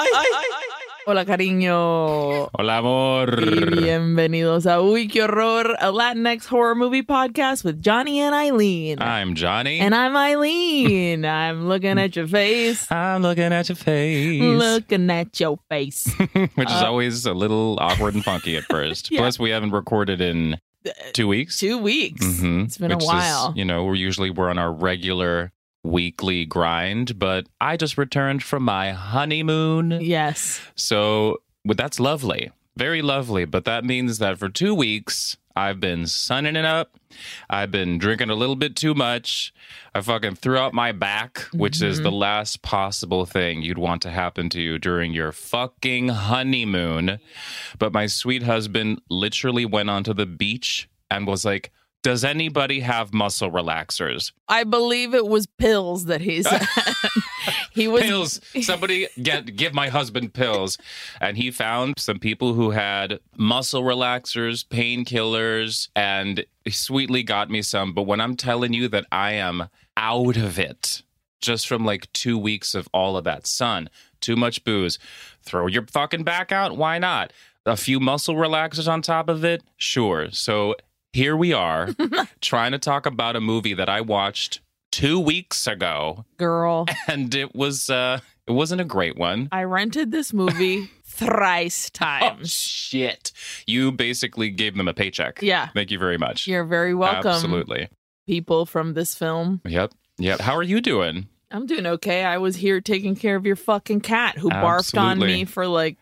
Hola, cariño. Hola, amor. Y bienvenidos a Uy, qué horror, a Latinx horror movie podcast with Jonny and Aileen. I'm Jonny. and I'm Aileen. I'm looking at your face. I'm looking at your face. Looking at your face. Which is always a little awkward and funky at first. Yeah. Plus, we haven't recorded in two weeks. Two weeks. Mhm. It's been Which a is, while. you know, we're usually we're on our regular weekly grind, but I just returned from my honeymoon. yes. So well, that's lovely. Very lovely. But that means that for two weeks, I've been sunning it up. I've been drinking a little bit too much. I fucking threw out my back, which is the mm-hmm. last possible thing you'd want to happen to you during your fucking honeymoon. But my sweet husband literally went onto the beach and was like, does anybody have muscle relaxers? I believe it was pills that he said. he was pills. Somebody get give my husband pills. And he found some people who had muscle relaxers, painkillers, and sweetly got me some. But when I'm telling you that I am out of it, just from like two weeks of all of that sun, too much booze, throw your fucking back out. Why not? A few muscle relaxers on top of it? Sure. So here we are trying to talk about a movie that I watched two weeks ago girl. and it was uh it wasn't a great one. I rented this movie thrice Oh times. shit. You basically gave them a paycheck. Yeah. Thank you very much. You're very welcome, Absolutely. people from this film. Yep. Yep. How are you doing? I'm doing okay. I was here taking care of your fucking cat who barfed on me for like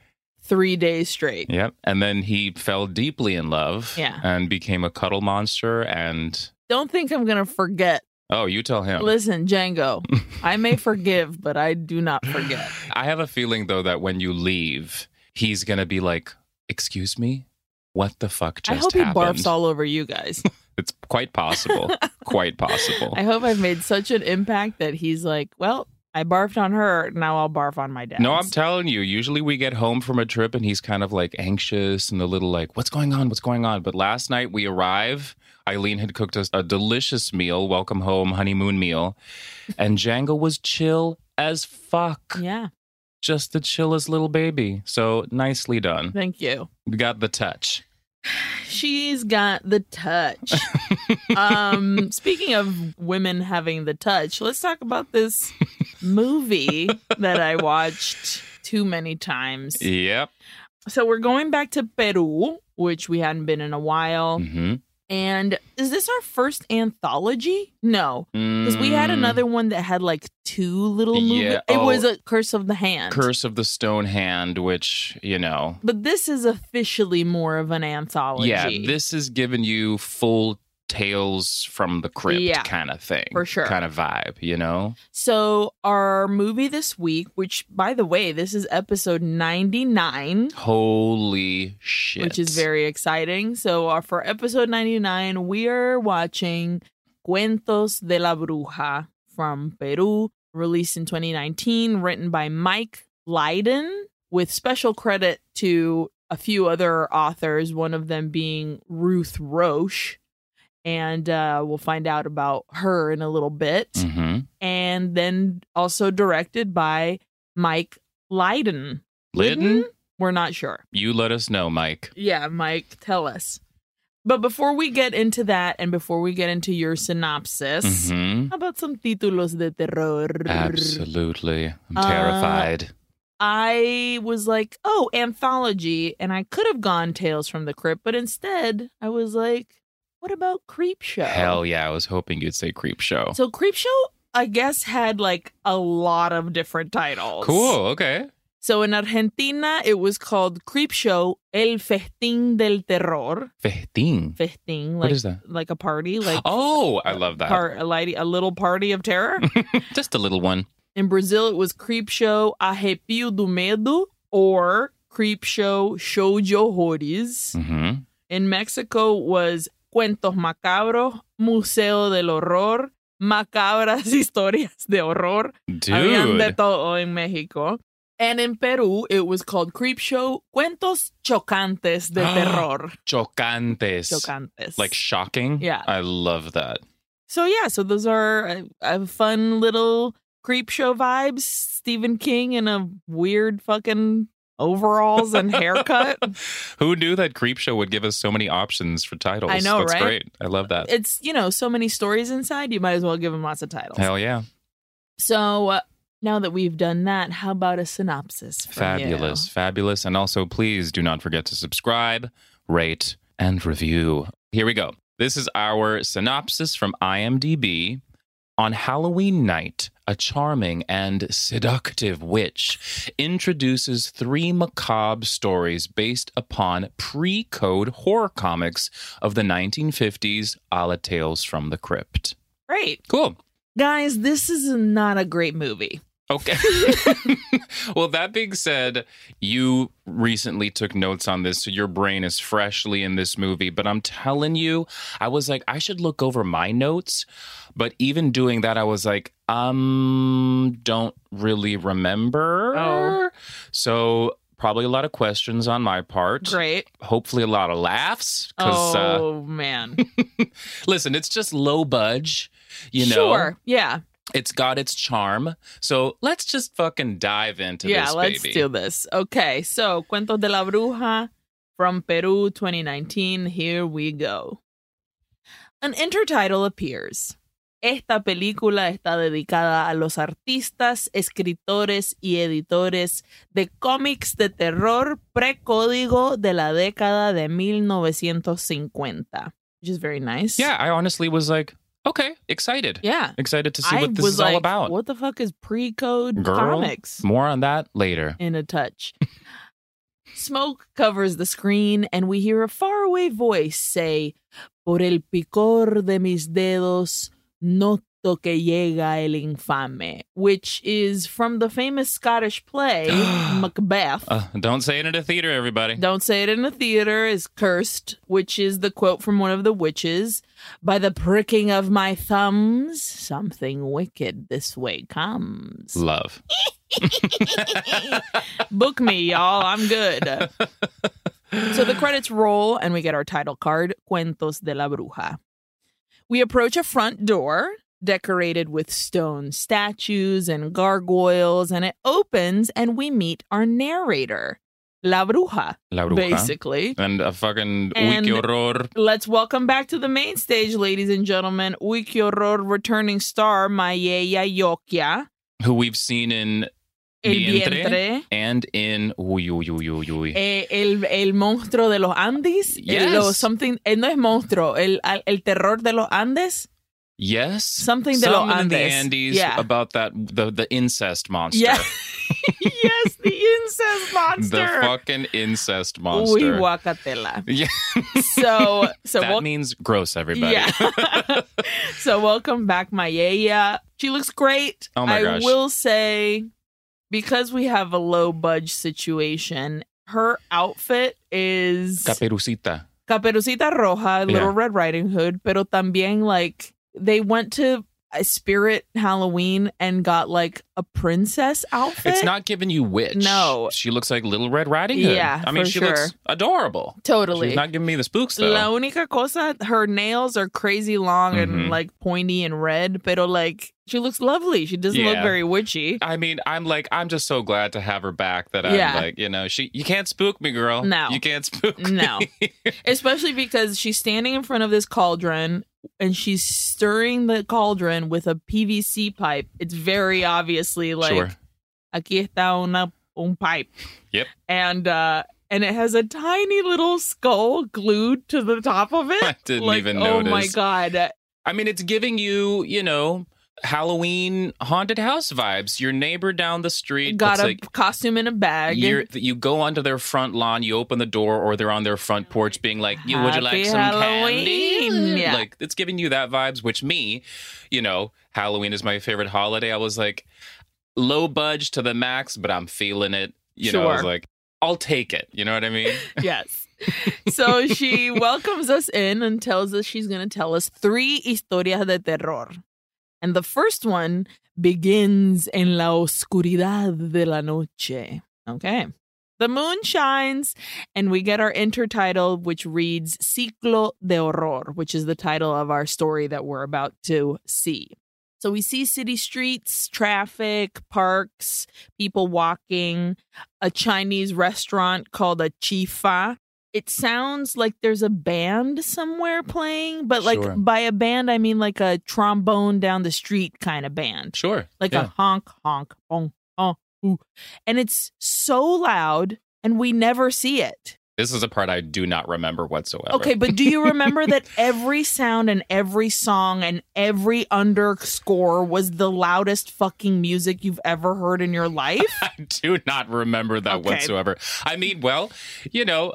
three days straight. Yep. And then he fell deeply in love Yeah. and became a cuddle monster and Don't think I'm going to forget. oh, you tell him. Listen, Django, I may forgive, but I do not forget. I have a feeling though that when you leave, he's gonna be like, "Excuse me, what the fuck just I hope happened?" he barfs all over you guys. it's quite possible, quite possible. I hope I've made such an impact that he's like, well, I barfed on her. Now I'll barf on my dad. No, I'm telling you. Usually we get home from a trip and he's kind of like anxious and a little like, what's going on? What's going on? But last night we arrive. Aileen had cooked us a delicious meal, welcome home honeymoon meal. And Django was chill as fuck. yeah. Just the chillest little baby. So nicely done. Thank you. You got the touch. She's got the touch. um, speaking of women having the touch, let's talk about this movie that I watched too many times. Yep. So we're going back to Peru, which we hadn't been in a while. hmm And is this our first anthology? No, because we had another one that had like two little movies. Mm. Yeah, It was oh. a Curse of the Hand. Curse of the Stone Hand, which, you know, But this is officially more of an anthology. yeah, this is giving you full tales from the crypt Yeah, kind of thing. for sure. Kind of vibe, you know? So our movie this week, which by the way, this is episode 99, Holy shit. which is very exciting. So uh, for episode 99, we are watching Cuentos de la Bruja from Peru, released in 2019, written by Mike Lyddon, with special credit to a few other authors, one of them being Ruth Roche. And uh, we'll find out about her in a little bit hmm and then also directed by Mike Lyddon. Lyddon? We're not sure. You let us know, Mike. Yeah, Mike, tell us. But before we get into that and before we get into your synopsis, hmm how about some títulos de terror? Absolutely. I'm Uh, terrified. I was like, oh, anthology. And I could have gone Tales from the Crypt, but instead I was like, what about Creep Show? Hell yeah. I was hoping you'd say Creep Show. So Creep Show, I guess, had like a lot of different titles. cool. Okay. So in Argentina, it was called Creep Show El Festín del Terror. Festín. Festín, like What is that? like a party, like Oh, I love that. par- a, lighty, a little party of terror. Just a little one. in Brazil, it was Creep Show Arrepio do Medo or Creep Show Show de Horrores. hmm In Mexico was Cuentos Macabros, Museo del Horror, Macabras Historias de Horror. Habían de todo en México. And in Peru, it was called Creep Show Cuentos Chocantes de Terror. Chocantes. Chocantes. Like shocking. Yeah. I love that. so, yeah, so those are a, a fun little creep show vibes. Stephen King in a weird fucking overalls and haircut. Who knew that Creepshow would give us so many options for titles? I know, That's right? great. I love that. it's, you know, so many stories inside, you might as well give them lots of titles. Hell yeah. So uh, now that we've done that, how about a synopsis? Fabulous. you? Fabulous. And also, please do not forget to subscribe, rate, and review. Here we go. This is our synopsis from IMDb. On Halloween night, a charming and seductive witch introduces three macabre stories based upon pre code horror comics of the 1950s, a la Tales from the Crypt. Great. Cool. Guys, this is not a great movie. Okay. well, that being said, you recently took notes on this, so your brain is freshly in this movie. But I'm telling you, I was like, I should look over my notes. But even doing that, I was like, um, don't really remember. Oh. So probably a lot of questions on my part. Great. Hopefully, a lot of laughs. Uh, Oh, man. listen, it's just low budge. You know, Sure. Yeah. it's got its charm. So let's just fucking dive into yeah, this, Yeah, let's do this. Okay, so Cuentos de la Bruja from Peru 2019. Here we go. An intertitle appears. Esta película está dedicada a los artistas, escritores y editores de cómics de terror precódigo de la década de 1950. Which is very nice. Yeah, I honestly was like, okay, excited. Yeah. Excited to see I what this was is like, all about. What the fuck is pre-code comics? More on that later. in a touch. Smoke covers the screen, and we hear a faraway voice say, Por el picor de mis dedos, noto que llega el infame, which is from the famous Scottish play, Macbeth. Uh, don't say it in a theater, everybody. Don't say it in the theater is cursed, which is the quote from one of the witches. By the pricking of my thumbs, something wicked this way comes. Love. Book me, y'all. I'm good. so the credits roll and we get our title card, Cuentos de la Bruja. We approach a front door decorated with stone statues and gargoyles, and it opens and we meet our narrator, La Bruja, La Bruja. basically. And a fucking And- horror. Let's welcome back to the main stage, ladies and gentlemen, Uy Qué Horror returning star Mayella Lloclla, who we've seen in El Vientre, Vientre. and in Uy, uy, uy, uy, uy. Eh, el, el monstruo de los Andes. Yes. El, o something, eh, no es monstruo, el, el terror de los Andes. yes. something de los Something in the Andes. Andes Yeah. about that the the incest monster. Yeah. yes, the incest monster. The fucking incest Uy, monster. guacatela. Yeah. So, so that wel- means gross, everybody. Yeah. so welcome back, Mayella. She looks great. Oh my I gosh. will say, because we have a low budge situation, her outfit is Caperucita. Caperucita Roja, Little Yeah. Red Riding Hood, pero también like they went to a Spirit Halloween and got like a princess outfit. It's not giving you witch. No. She looks like Little Red Riding Hood. Yeah, I mean, she sure. looks adorable. totally. She's not giving me the spooks, though. La única cosa, her nails are crazy long Mhm. and like pointy and red, pero like she looks lovely. She doesn't look very witchy. I mean, I'm like, I'm just so glad to have her back that I'm Yeah. like, you know, she, you can't spook me, girl. No. You can't spook No. Especially because she's standing in front of this cauldron and she's stirring the cauldron with a PVC pipe. It's very obviously like Sure. aquí está una un pipe. Yep. And uh and it has a tiny little skull glued to the top of it. I didn't like, even oh notice. Oh my god. I mean, it's giving you, you know, Halloween haunted house vibes. Your neighbor down the street Got a like, costume in a bag. you're, you go onto their front lawn, you open the door, or they're on their front porch being like, you, would you like some Halloween. candy? Yeah. Like, it's giving you that vibes, which me, you know, Halloween is my favorite holiday. I was like, low budge to the max, but I'm feeling it. You know, I was like, I'll take it. You know what I mean? Yes. So she welcomes us in and tells us she's going to tell us three historias de terror. And the first one begins en la oscuridad de la noche. Okay. The moon shines, and we get our intertitle, which reads Ciclo de Horror, which is the title of our story that we're about to see. So we see city streets, traffic, parks, people walking, a Chinese restaurant called a Chifa. It sounds like there's a band somewhere playing, but like Sure. by a band, I mean like a trombone down the street kind of band Sure. like yeah. a honk honk honk honk ooh. and it's so loud and we never see it This is a part I do not remember whatsoever. okay but do you remember that every sound and every song and every underscore was the loudest fucking music you've ever heard in your life I do not remember that Okay. whatsoever. I mean, well, you know,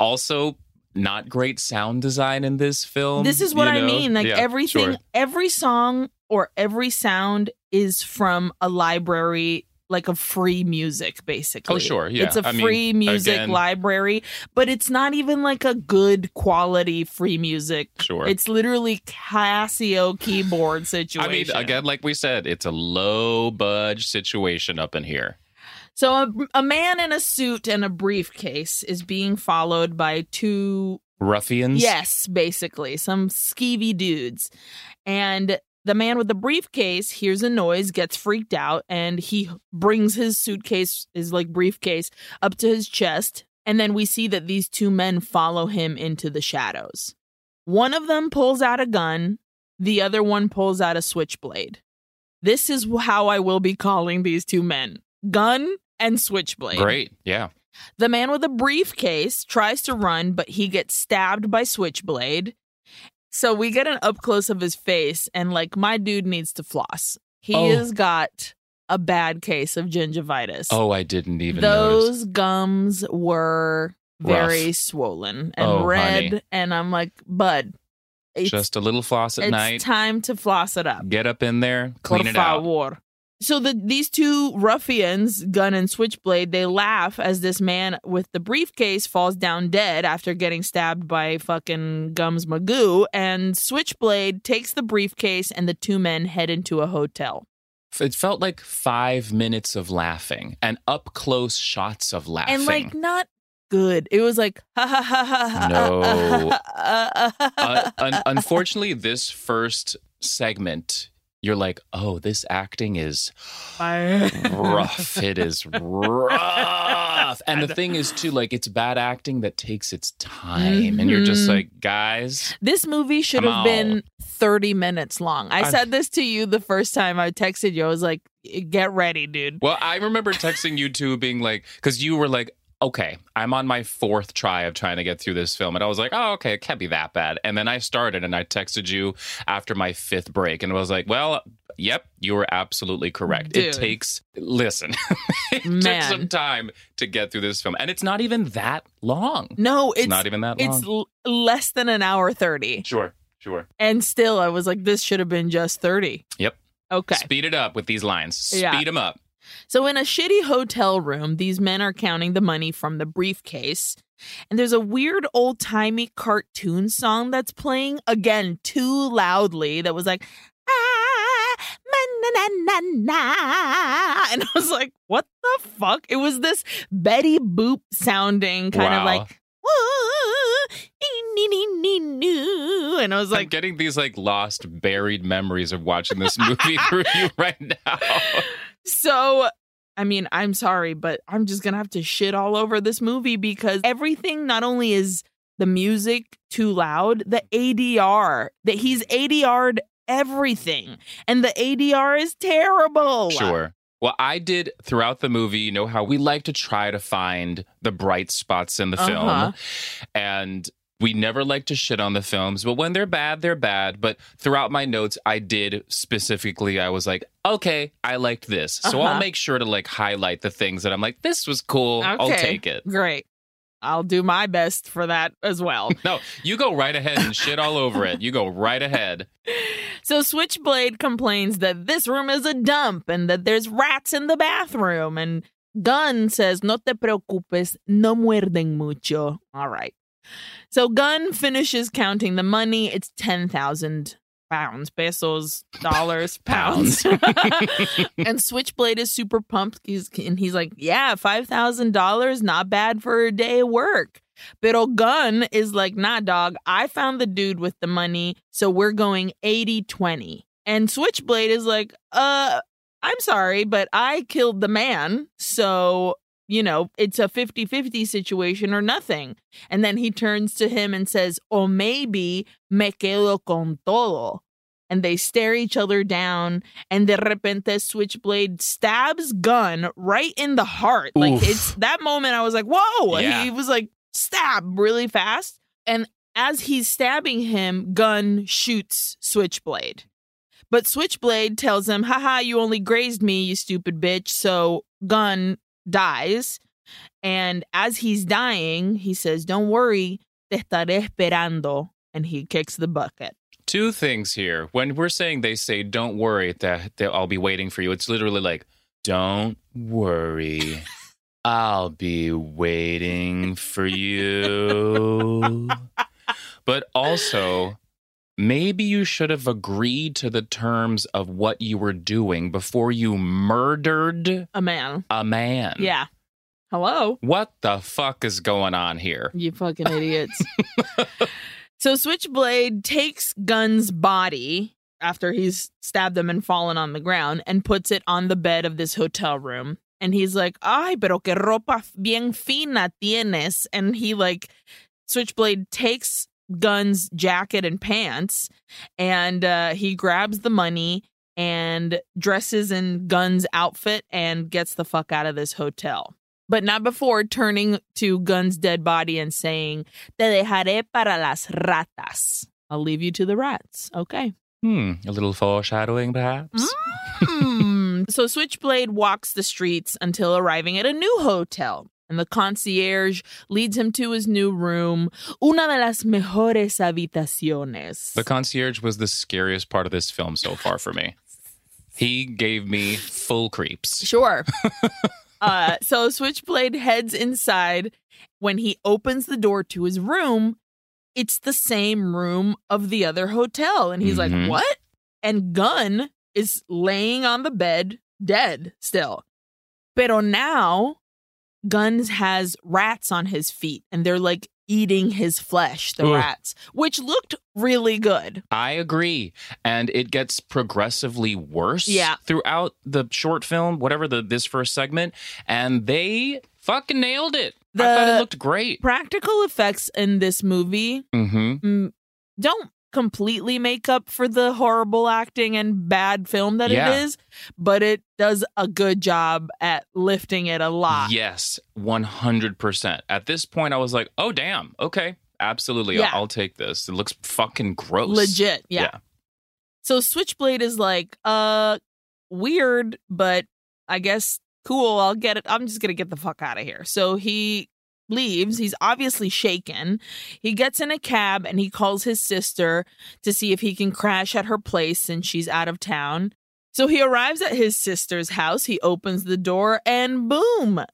also not great sound design in this film. this is what you i mean like Yeah, everything sure. every song or every sound is from a library like a free music basically Oh, sure, yeah. it's a I mean, free music again- library but it's not even like a good quality free music Sure. it's literally casio keyboard situation. I mean, again, like we said, it's a low budge situation up in here. So a, a man in a suit and a briefcase is being followed by two Ruffians. Yes, basically, some skeevy dudes. And the man with the briefcase hears a noise, gets freaked out, and he brings his suitcase, his like briefcase, up to his chest. And then we see that these two men follow him into the shadows. One of them pulls out a gun, the other one pulls out a switchblade. This is how I will be calling these two men gun and switchblade. Great. Yeah. The man with the briefcase tries to run, but he gets stabbed by Switchblade. So we get an up close of his face, and like my dude needs to floss. He Oh. has got a bad case of gingivitis. Oh, I didn't even notice. Those gums were very Rough. swollen and Oh, red, honey. and I'm like, bud, it's, Just a little floss at it's night. time to floss it up. Get up in there, clean Por it out. So the these two ruffians, gun and switchblade, they laugh as this man with the briefcase falls down dead after getting stabbed by fucking Gums Magoo, and Switchblade takes the briefcase and the two men head into a hotel. It felt like five minutes of laughing and up close shots of laughing. And like not good. It was like ha ha ha ha ha. No. ha, ha, ha, uh, uh, uh, uh un- unfortunately, this first segment, you're like, oh, this acting is rough. It is rough. And the thing is, too, like, it's bad acting that takes its time. And you're just Mhm. like, guys, This movie should have been 30 minutes long. I I- said this to you the first time I texted you. I was like, get ready, dude. well, I remember texting you too, being like, because you were like, okay, I'm on my fourth try of trying to get through this film. And I was like, oh, okay, it can't be that bad. And then I started and I texted you after my fifth break and I was like, well, yep, you were absolutely correct. It takes, listen, it Man. took some time to get through this film. And it's not even that long. No, It's, it's not even that long. it's l- less than an hour 30. sure, sure. And still, I was like, this should have been just 30. Yep. Okay. Speed it up with these lines. Speed Yeah. them up. So, in a shitty hotel room, these men are counting the money from the briefcase. And there's a weird old timey cartoon song that's playing again too loudly that was like, ah, na, na, na, na. And I was like, what the fuck? It was this Betty Boop sounding kind of like, and I was I'm like, getting these like lost, buried memories of watching this movie through you right now. I mean, I'm sorry, but I'm just going to have to shit all over this movie because everything not only is the music too loud, the ADR, that he's ADR'd everything, and the ADR is terrible. Sure. Well, I did throughout the movie, you know how we like to try to find the bright spots in the film. Uh-huh. And we never like to shit on the films, but when they're bad, they're bad. But throughout my notes, I did specifically, I was like, okay, I liked this. So Uh-huh. I'll make sure to like highlight the things that I'm like, this was cool. I'll take it. Great. I'll do my best for that as well. No, you go right ahead and shit all over it. You go right ahead. So Switchblade complains that this room is a dump and that there's rats in the bathroom. And Gunn says, No te preocupes, no muerden mucho. All right. So Gunn finishes counting the money. It's 10,000 pounds, pesos, dollars, pounds. and Switchblade is super pumped. He's, and he's like, Yeah, $5,000, not bad for a day of work. Pero Gunn is like, nah, dog, I found the dude with the money, so we're going 80 20. And Switchblade is like, uh, I'm sorry, but I killed the man. So, you know, it's a 50 50 situation or nothing. And then he turns to him and says, O maybe me quedo con todo. And they stare each other down, and de repente Switchblade stabs Gun right in the heart. Like it's that moment I was like, whoa. Yeah. He was like, stab really fast. And as he's stabbing him, Gun shoots Switchblade. But Switchblade tells him, haha, you only grazed me, you stupid bitch. So Gun dies. And as he's dying, he says, Don't worry, te estaré esperando. And he kicks the bucket. Two things here. When we're saying they say, don't worry, that, that I'll be waiting for you, it's literally like, don't worry. I'll be waiting for you. but also, maybe you should have agreed to the terms of what you were doing before you murdered A man. a man. Yeah. Hello. What the fuck is going on here? You fucking idiots. so Switchblade takes Gun's body after he's stabbed him and fallen on the ground and puts it on the bed of this hotel room. And he's like, ay, pero que ropa bien fina tienes. And he like, Switchblade takes Gun's jacket and pants and uh, he grabs the money and dresses in Gun's outfit and gets the fuck out of this hotel. But not before turning to Gun's dead body and saying, Te dejaré para las ratas. I'll leave you to the rats. Okay. Hmm, a little foreshadowing, perhaps? Hmm. so Switchblade walks the streets until arriving at a new hotel. And the concierge leads him to his new room, una de las mejores habitaciones. The concierge was the scariest part of this film so far for me. He gave me full creeps. Sure. uh, so Switchblade heads inside. When he opens the door to his room, it's the same room of the other hotel. And he's Mhm. like, What? And Gunn is laying on the bed, dead still. Pero now, Guns has rats on his feet, and they're like eating his flesh, the Ugh. rats, which looked really good. I agree. And it gets progressively worse Yeah. throughout the short film, whatever the this first segment. And they fucking nailed it. I thought it looked great. Practical effects in this movie Mm-hmm. mm, don't completely make up for the horrible acting and bad film that Yeah. it is, but it does a good job at lifting it a lot. Yes, 100%. At this point, I was like, oh, damn. Okay. Absolutely. Yeah. I'll, I'll take this. It looks fucking gross. Legit, yeah. Yeah. So Switchblade is like, uh, weird, but I guess cool. I'll get it. I'm just gonna get the fuck out of here. So he leaves. He's obviously shaken. He gets in a cab and he calls his sister to see if he can crash at her place since she's out of town. So he arrives at his sister's house. He opens the door and boom.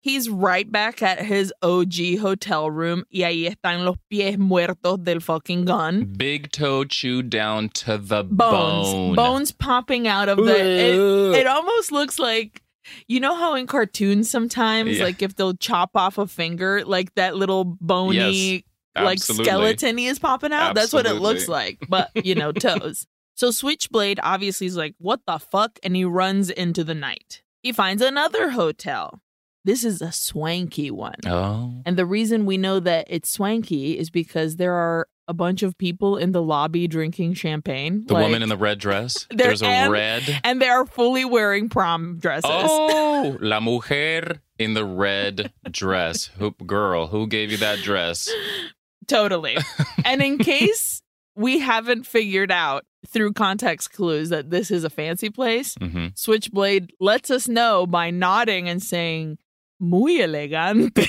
He's right back at his OG hotel room. Y ahí están los pies muertos del fucking gun Big toe chewed down to the bones bone. bones popping out of the it, it almost looks like you know how in cartoons sometimes Yeah. like if they'll chop off a finger like that little bony Yes, like absolutely. skeleton is popping out? That's what it looks like but you know toes. So switchblade obviously is like what the fuck? And he runs into the night. He finds another hotel. This is a swanky one. Oh. and the reason we know that it's swanky is because there are a bunch of people in the lobby drinking champagne. The Like- woman in the red dress. There's a and- red. and they are fully wearing prom dresses. Oh, la mujer in the red dress. Who, girl, who gave you that dress? Totally. and in case we haven't figured out through context clues that this is a fancy place, hmm Switchblade lets us know by nodding and saying, muy elegante.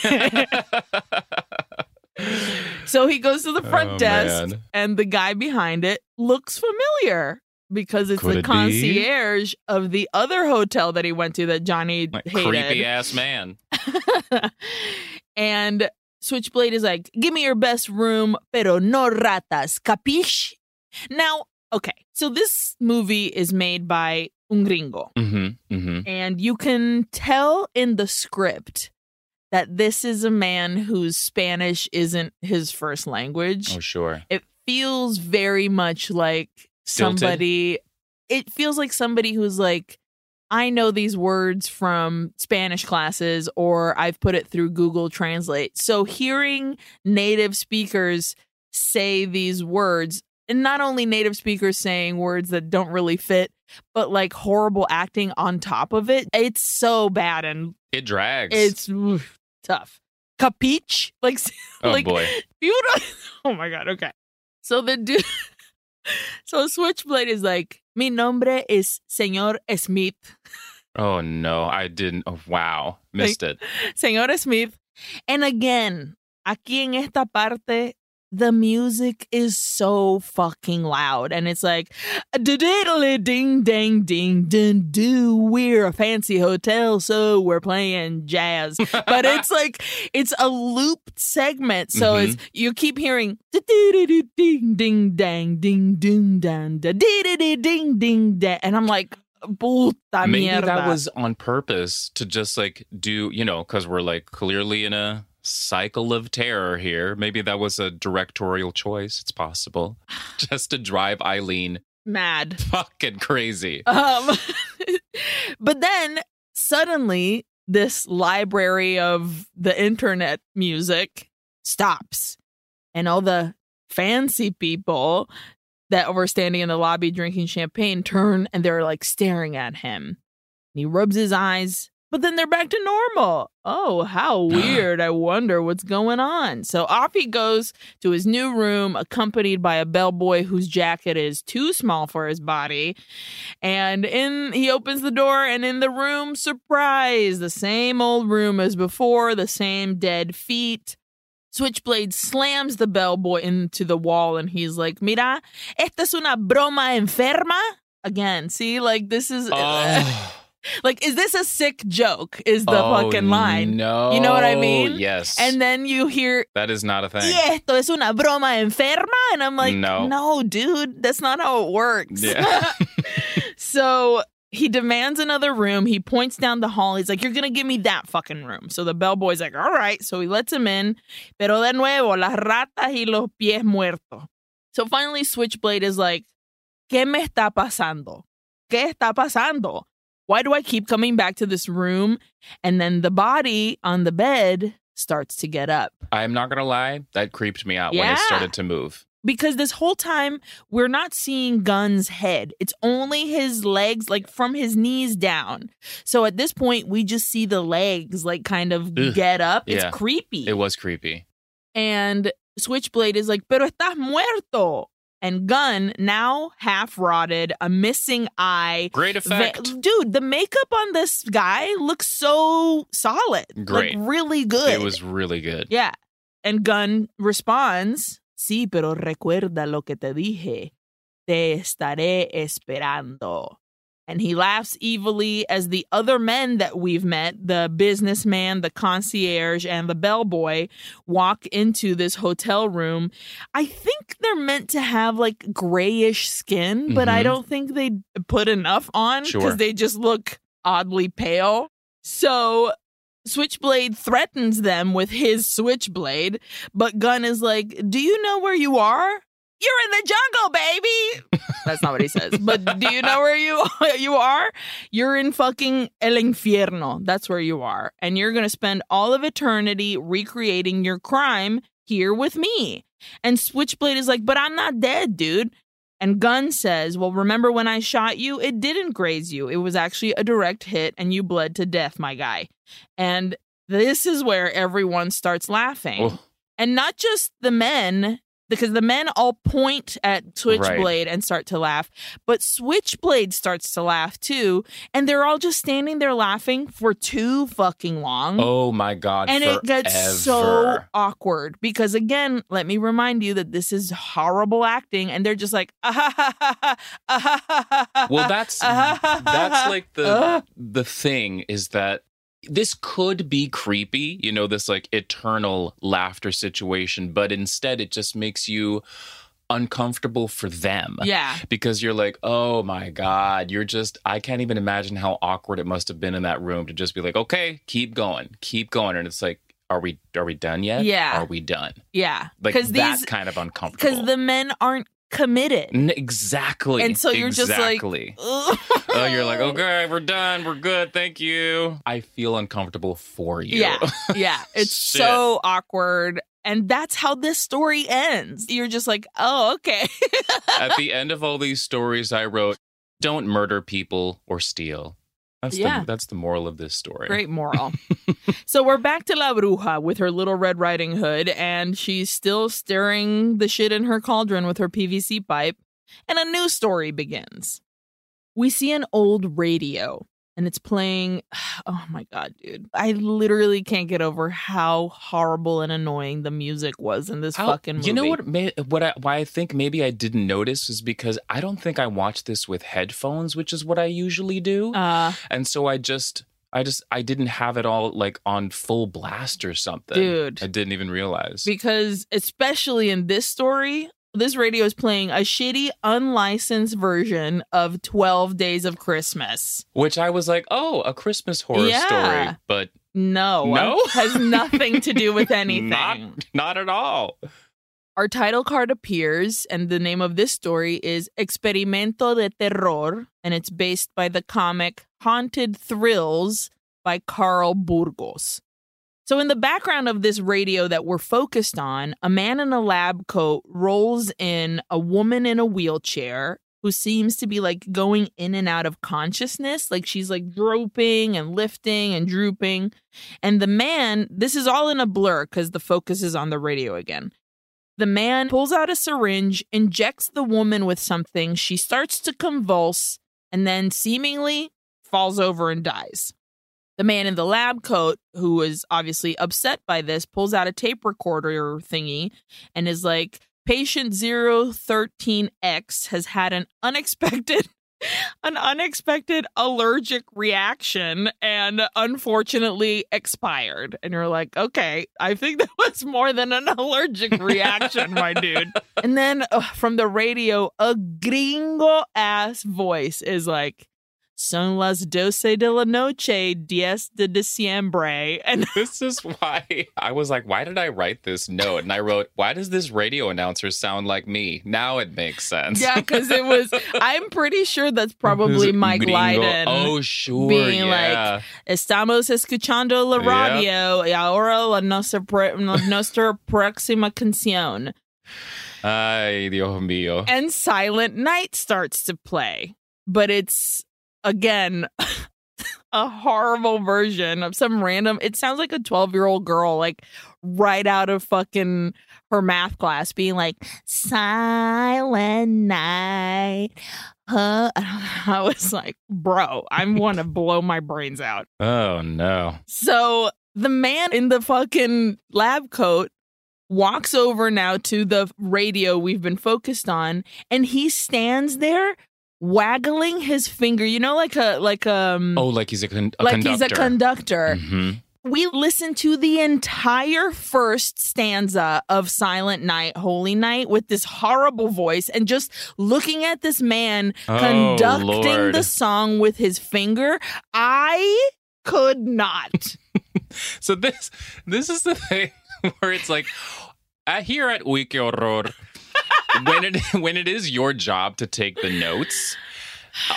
So he goes to the front Oh, desk man. and the guy behind it looks familiar because it's Could the it be? concierge of the other hotel that he went to that Jonny Like, hated. creepy ass man. and Switchblade is like, "Give me your best room, pero no ratas, capiche?" Now, okay, so this movie is made by un gringo, hmm hmm and you can tell in the script that this is a man whose Spanish isn't his first language. Oh, sure. It feels very much like Stilted? somebody it feels like somebody who's like, I know these words from Spanish classes or I've put it through Google Translate. So hearing native speakers say these words, and not only native speakers saying words that don't really fit, but like horrible acting on top of it, it's so bad and It drags. it's oof, tough. Capiche? Like, oh like boy. you don't. Oh my god. Okay. So the dude. so Switchblade is like, mi nombre es Señor Smith. Oh no, I didn't. Oh, wow, missed it. Señor Smith. And again, aquí en esta parte, the music is so fucking loud. And it's like, diddly ding dang ding ding do. We're a fancy hotel, so we're playing jazz. But it's like, it's a looped segment. So it's, mm-hmm. you keep hearing ding ding dang ding ding dang da ding ding ding dang. And I'm like, puta Maybe mierda. that was on purpose to just like do, you know, because we're like clearly in a cycle of terror here. Maybe that was a directorial choice. It's possible. Just to drive Aileen mad. fucking crazy. Um, but then suddenly, this library of the internet music stops, and all the fancy people that were standing in the lobby drinking champagne turn and they're like staring at him. And he rubs his eyes, but then they're back to normal. Oh, how weird. I wonder what's going on. So off he goes to his new room, accompanied by a bellboy whose jacket is too small for his body. And in he opens the door, and in the room, surprise, the same old room as before, the same dead feet. Switchblade slams the bellboy into the wall, and he's like, "Mira, esta es una broma enferma." Again, see, like this is Oh, like, is this a sick joke? Is the oh, fucking line? No. You know what I mean? Yes. And then you hear that is not a thing. y esto es una broma enferma. And I'm like, No. no, dude, that's not how it works. Yeah. so he demands another room. He points down the hall. He's like, you're going to give me that fucking room. So the bellboy's like, all right. So he lets him in. Pero de nuevo, las ratas y los pies muertos. So finally, Switchblade is like, ¿Qué me está pasando? ¿Qué está pasando? Why do I keep coming back to this room? And then the body on the bed starts to get up. I'm not gonna lie, that creeped me out when it started to move. because this whole time we're not seeing Gunn's head. It's only his legs, like from his knees down. So at this point, we just see the legs, like kind of Ugh. get up. It's Yeah. creepy. It was creepy. and Switchblade is like, "Pero estás muerto." And gun now half rotted, a missing eye. Great Va- effect. dude, the makeup on this guy looks so solid. Great. Like really good. It was really good. Yeah. And Gunn responds, Sí, pero recuerda lo que te dije. Te estaré esperando. And he laughs evilly as the other men that we've met, the businessman, the concierge, and the bellboy, walk into this hotel room. I think they're meant to have like grayish skin, but I Mhm. don't think they put enough on because Sure. they just look oddly pale. So Switchblade threatens them with his switchblade, but Gunn is like, Do you know where you are? You're in the jungle, baby. That's not what he says. But do you know where you you are? You're in fucking El Infierno. That's where you are. And you're gonna spend all of eternity recreating your crime here with me. And Switchblade is like, but I'm not dead, dude. And Gunn says, Well, remember when I shot you? It didn't graze you. It was actually a direct hit and you bled to death, my guy. And this is where everyone starts laughing. Oh, And not just the men, because the men all point at Switchblade and start to laugh, but Switchblade starts to laugh too. And they're all just standing there laughing for too fucking long. oh my god. and it gets so awkward because again, let me remind you that this is horrible acting, and they're just like, ah, ha, ha, ha, ah, Well, that's ah, ha, ha, ha, that's ha. like the the thing is that this could be creepy, you know, this like eternal laughter situation, but instead it just makes you uncomfortable for them. yeah, Because you're like, oh my God, you're just, I can't even imagine how awkward it must have been in that room to just be like, okay, keep going, keep going. And it's like, are we, are we done yet? Yeah. Are we done? yeah, Like because that kind of uncomfortable. because the men aren't committed. N- exactly. And so you're just like, Exactly. Oh, you're like, okay, we're done. We're good. Thank you. I feel uncomfortable for you. Yeah. Yeah. It's so awkward. And that's how this story ends. You're just like, oh, okay. At the end of all these stories, I wrote, don't murder people or steal. That's, Yeah. the, that's the moral of this story. Great moral. so we're back to La Bruja with her little Red Riding Hood, and she's still stirring the shit in her cauldron with her PVC pipe, and a new story begins. We see an old radio, and it's playing. Oh my God, dude. I literally can't get over how horrible and annoying the music was in this How- fucking movie. You know what? May, what I, why I think maybe I didn't notice is because I don't think I watched this with headphones, which is what I usually do, Uh, and so I just, I just, I didn't have it all like on full blast or something. Dude. I didn't even realize. because especially in this story this radio is playing a shitty unlicensed version of 12 days of christmas which I was like, oh, a Christmas horror Yeah. story, but no uh, No? has nothing to do with anything not, not at all. our title card appears and the name of this story is experimento de terror and it's based by the comic haunted thrills by carl burgos So, in the background of this radio that we're focused on, a man in a lab coat rolls in a woman in a wheelchair who seems to be like going in and out of consciousness. Like she's like drooping and lifting and drooping. And the man, this is all in a blur because the focus is on the radio again. The man pulls out a syringe, injects the woman with something. She starts to convulse and then seemingly falls over and dies. The man in the lab coat, who is obviously upset by this, pulls out a tape recorder thingy and is like, Patient 013X has had an unexpected an unexpected allergic reaction and unfortunately expired. And you're like, okay, I think that was more than an allergic reaction, my dude. And then uh, from the radio, a gringo ass voice is like, Son las doce de la noche, diez de diciembre. And This is why I was like, why did I write this note? And I wrote, why does this radio announcer sound like me? Now it makes sense. yeah, because it was, I'm pretty sure that's probably Mike gringo- Lyddon. Oh, sure. being yeah. Estamos escuchando la Yep. radio y ahora la nuestra, pre- la nuestra próxima canción. Ay, Dios mío. And Silent Night starts to play. But it's, again, a horrible version of some random, it sounds like a 12 year old girl, like right out of fucking her math class, being like, Silent Night. Huh? I was like, bro, I want to blow my brains out. Oh, no. So the man in the fucking lab coat walks over now to the radio we've been focused on and he stands there waggling his finger you know like a like um Oh, like he's a, con- a like conductor. he's a conductor Mhm. we listened to the entire first stanza of Silent Night, Holy Night with this horrible voice and just looking at this man Oh, conducting Lord. the song with his finger. I could not. So this this is the thing where it's like here at Uy Qué Horror, when it when it is your job to take the notes,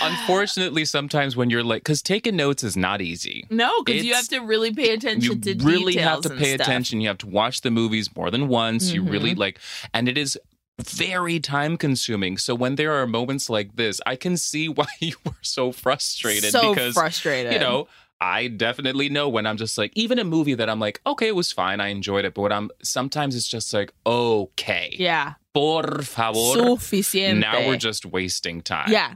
unfortunately, sometimes when you're like, because taking notes is not easy. No, because you have to really pay attention You to really have to pay attention. You have to watch the movies more than once. You really Mm-hmm. like, and it is very time consuming. So when there are moments like this, I can see why you were so frustrated So because frustrated. you know, I definitely know when I'm just like, even a movie that I'm like, okay, it was fine, I enjoyed it, but when I'm sometimes it's just like, okay, Yeah. Por favor. Suficiente. Now we're just wasting time. Yeah.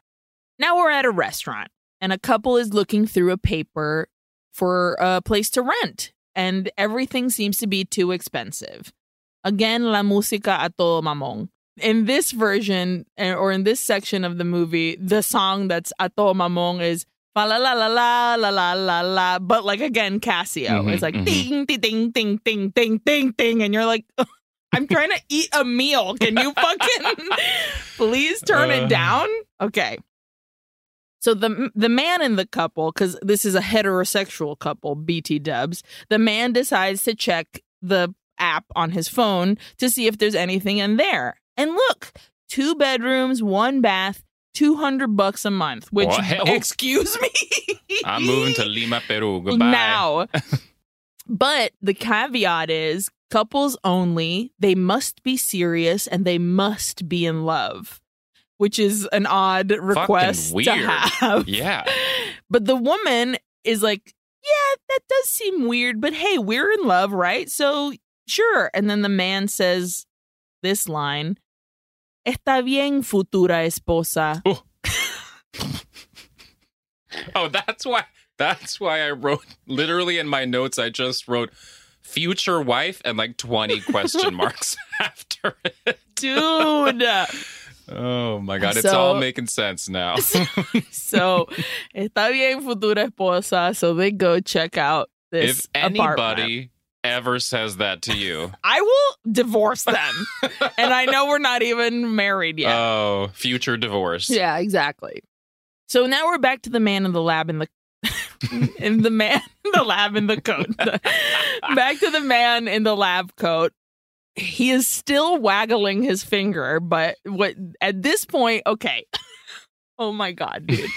Now we're at a restaurant and a couple is looking through a paper for a place to rent and everything seems to be too expensive. Again, la música a todo mamón. In this version eh, or in this section of the movie, the song that's a todo mamón is fa la la la la la la la la. But like again, Casio. Mhm, it's like mhm. ding ding ding ding ding ding ding ding, and you're like, I'm trying to eat a meal. Can you fucking please turn Uh. it down? Okay. So the the man in the couple, because this is a heterosexual couple, BT Dubs, the man decides to check the app on his phone to see if there's anything in there. And look, two bedrooms, one bath, 200 bucks a month, which? Hell. excuse me. I'm moving to Lima, Peru. Goodbye. now. But the caveat is couples only. They must be serious and they must be in love, which is an odd request to have. Yeah. But the woman is like, yeah, that does seem weird, but hey, we're in love, right? So sure. And then the man says this line Está bien, futura esposa. Oh, that's why. That's why I wrote literally in my notes. I just wrote future wife and like 20 question marks after it. Dude. Oh my god, it's So- all making sense now. so, está bien, futura esposa. So they go check out this if apartment. anybody ever says that to you, I will divorce them. and I know we're not even married yet. oh, future divorce. Yeah, exactly. So now we're back to the man in the lab in the in the man in the lab in the coat. back to the man in the lab coat. He is still waggling his finger, but what at this point, okay. Oh my god, dude.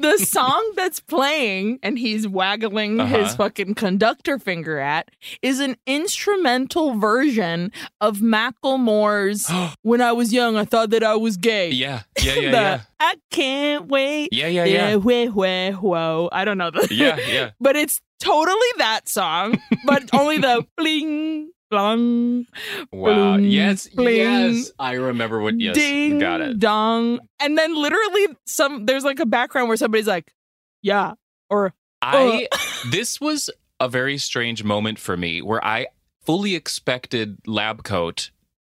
The song that's playing and he's waggling his Uh-huh. fucking conductor finger at is an instrumental version of Macklemore's When I Was Young, I Thought That I Was Gay. yeah, yeah, yeah, The, yeah. I can't wait. Yeah, yeah, yeah. wah, wah, whoa. I don't know the Yeah, yeah. but it's totally that song, but only the bling Wow. Yes, bling, yes. I remember what. Yes, ding got it. dong. And then literally some there's like a background where somebody's like, yeah. Or I. Uh. this was a very strange moment for me where I fully expected Lab Coat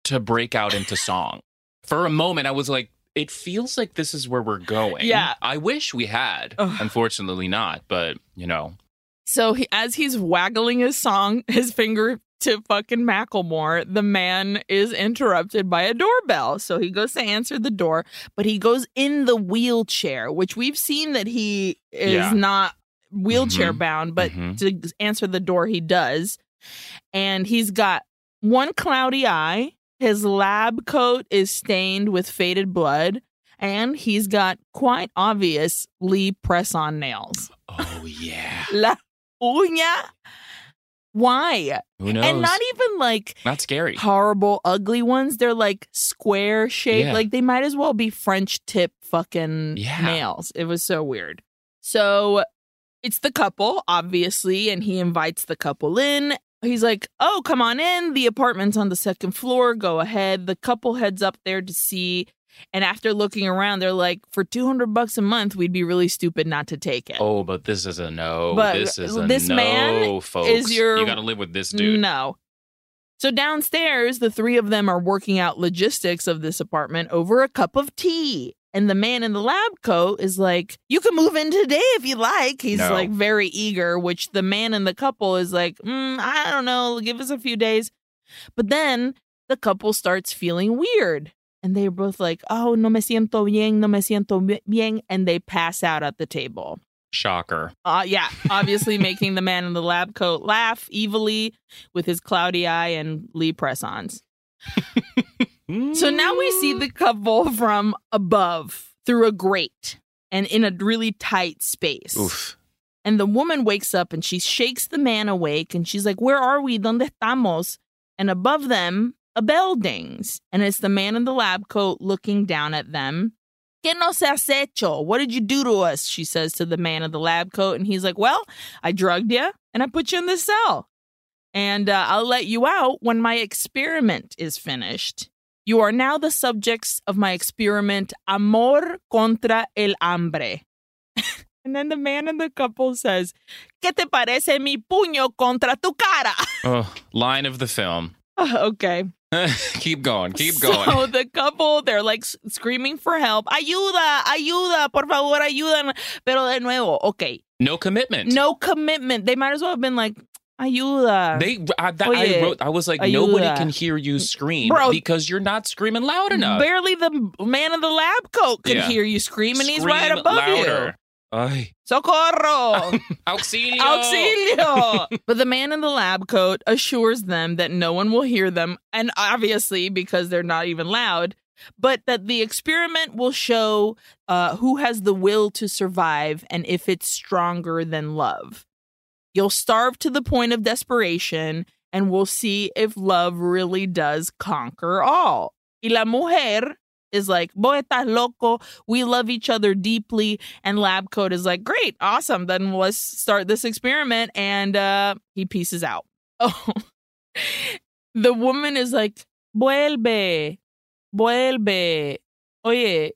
to break out into song. For a moment, I was like, it feels like this is where we're going. Yeah. I wish we had. Ugh. Unfortunately, not. But, you know, So he, as he's waggling his song, his finger to fucking Macklemore, the man is interrupted by a doorbell. So he goes to answer the door, but he goes in the wheelchair, which we've seen that he is Yeah. not wheelchair Mhm. bound, but Mhm. to answer the door, he does. And he's got one cloudy eye. His lab coat is stained with faded blood. And he's got quite obviously press on nails. oh, yeah. La uña. Why? Who knows? And not even like not scary. horrible, ugly ones. They're like square shaped. Yeah. Like they might as well be French tip fucking Yeah. nails. It was so weird. So it's the couple, obviously, and he invites the couple in. He's like, Oh, come on in. The apartment's on the second floor. Go ahead. The couple heads up there to see. And after looking around, they're like, For 200 bucks a month, we'd be really stupid not to take it. Oh, but this is a no. But this is a this no, man folks. is your- You got to live with this dude. No. So downstairs, the three of them are working out logistics of this apartment over a cup of tea. And the man in the lab coat is like, You can move in today if you like. He's No. like very eager, which the man in the couple is like, mm, I don't know, give us a few days. But then the couple starts feeling weird. And they're both like, Oh, no me siento bien, no me siento bien. And they pass out at the table. Shocker. Uh, yeah, obviously making the man in the lab coat laugh evilly with his cloudy eye and Lee press-ons. So now we see the couple from above through a grate and in a really tight space. Oof. And the woman wakes up and she shakes the man awake and she's like, Where are we? ¿Dónde estamos? And above them, a bell dings. And it's the man in the lab coat looking down at them. ¿Qué nos has hecho? What did you do to us? She says to the man in the lab coat. And he's like, Well, I drugged you and I put you in the cell. And uh, I'll let you out when my experiment is finished. You are now the subjects of my experiment Amor contra el hambre. and then the man in the couple says, ¿Qué te parece mi puño contra tu cara? Oh, line of the film. okay. keep going. Keep going. So the couple, they're like screaming for help. Ayuda, ayuda, por favor, ayuda. Pero de nuevo, okay. no commitment. No commitment. They might as well have been like, ayuda. They, I, that, I wrote. I was like, ayuda. nobody can hear you mm, scream Bro. because you're not screaming loud enough. Barely the man in the lab coat could Yeah. hear you scream, and he's right above louder. Ay. Socorro! Auxilio! Auxilio! but the man in the lab coat assures them that no one will hear them, and obviously because they're not even loud, but that the experiment will show uh, who has the will to survive and if it's stronger than love. You'll starve to the point of desperation, and we'll see if love really does conquer all. Y la mujer is like, boy, estás loco. We love each other deeply. And Lab Coat is like, great, awesome. Then let's start this experiment. And uh, he pieces out. Oh, the woman is like, vuelve, vuelve. Oye,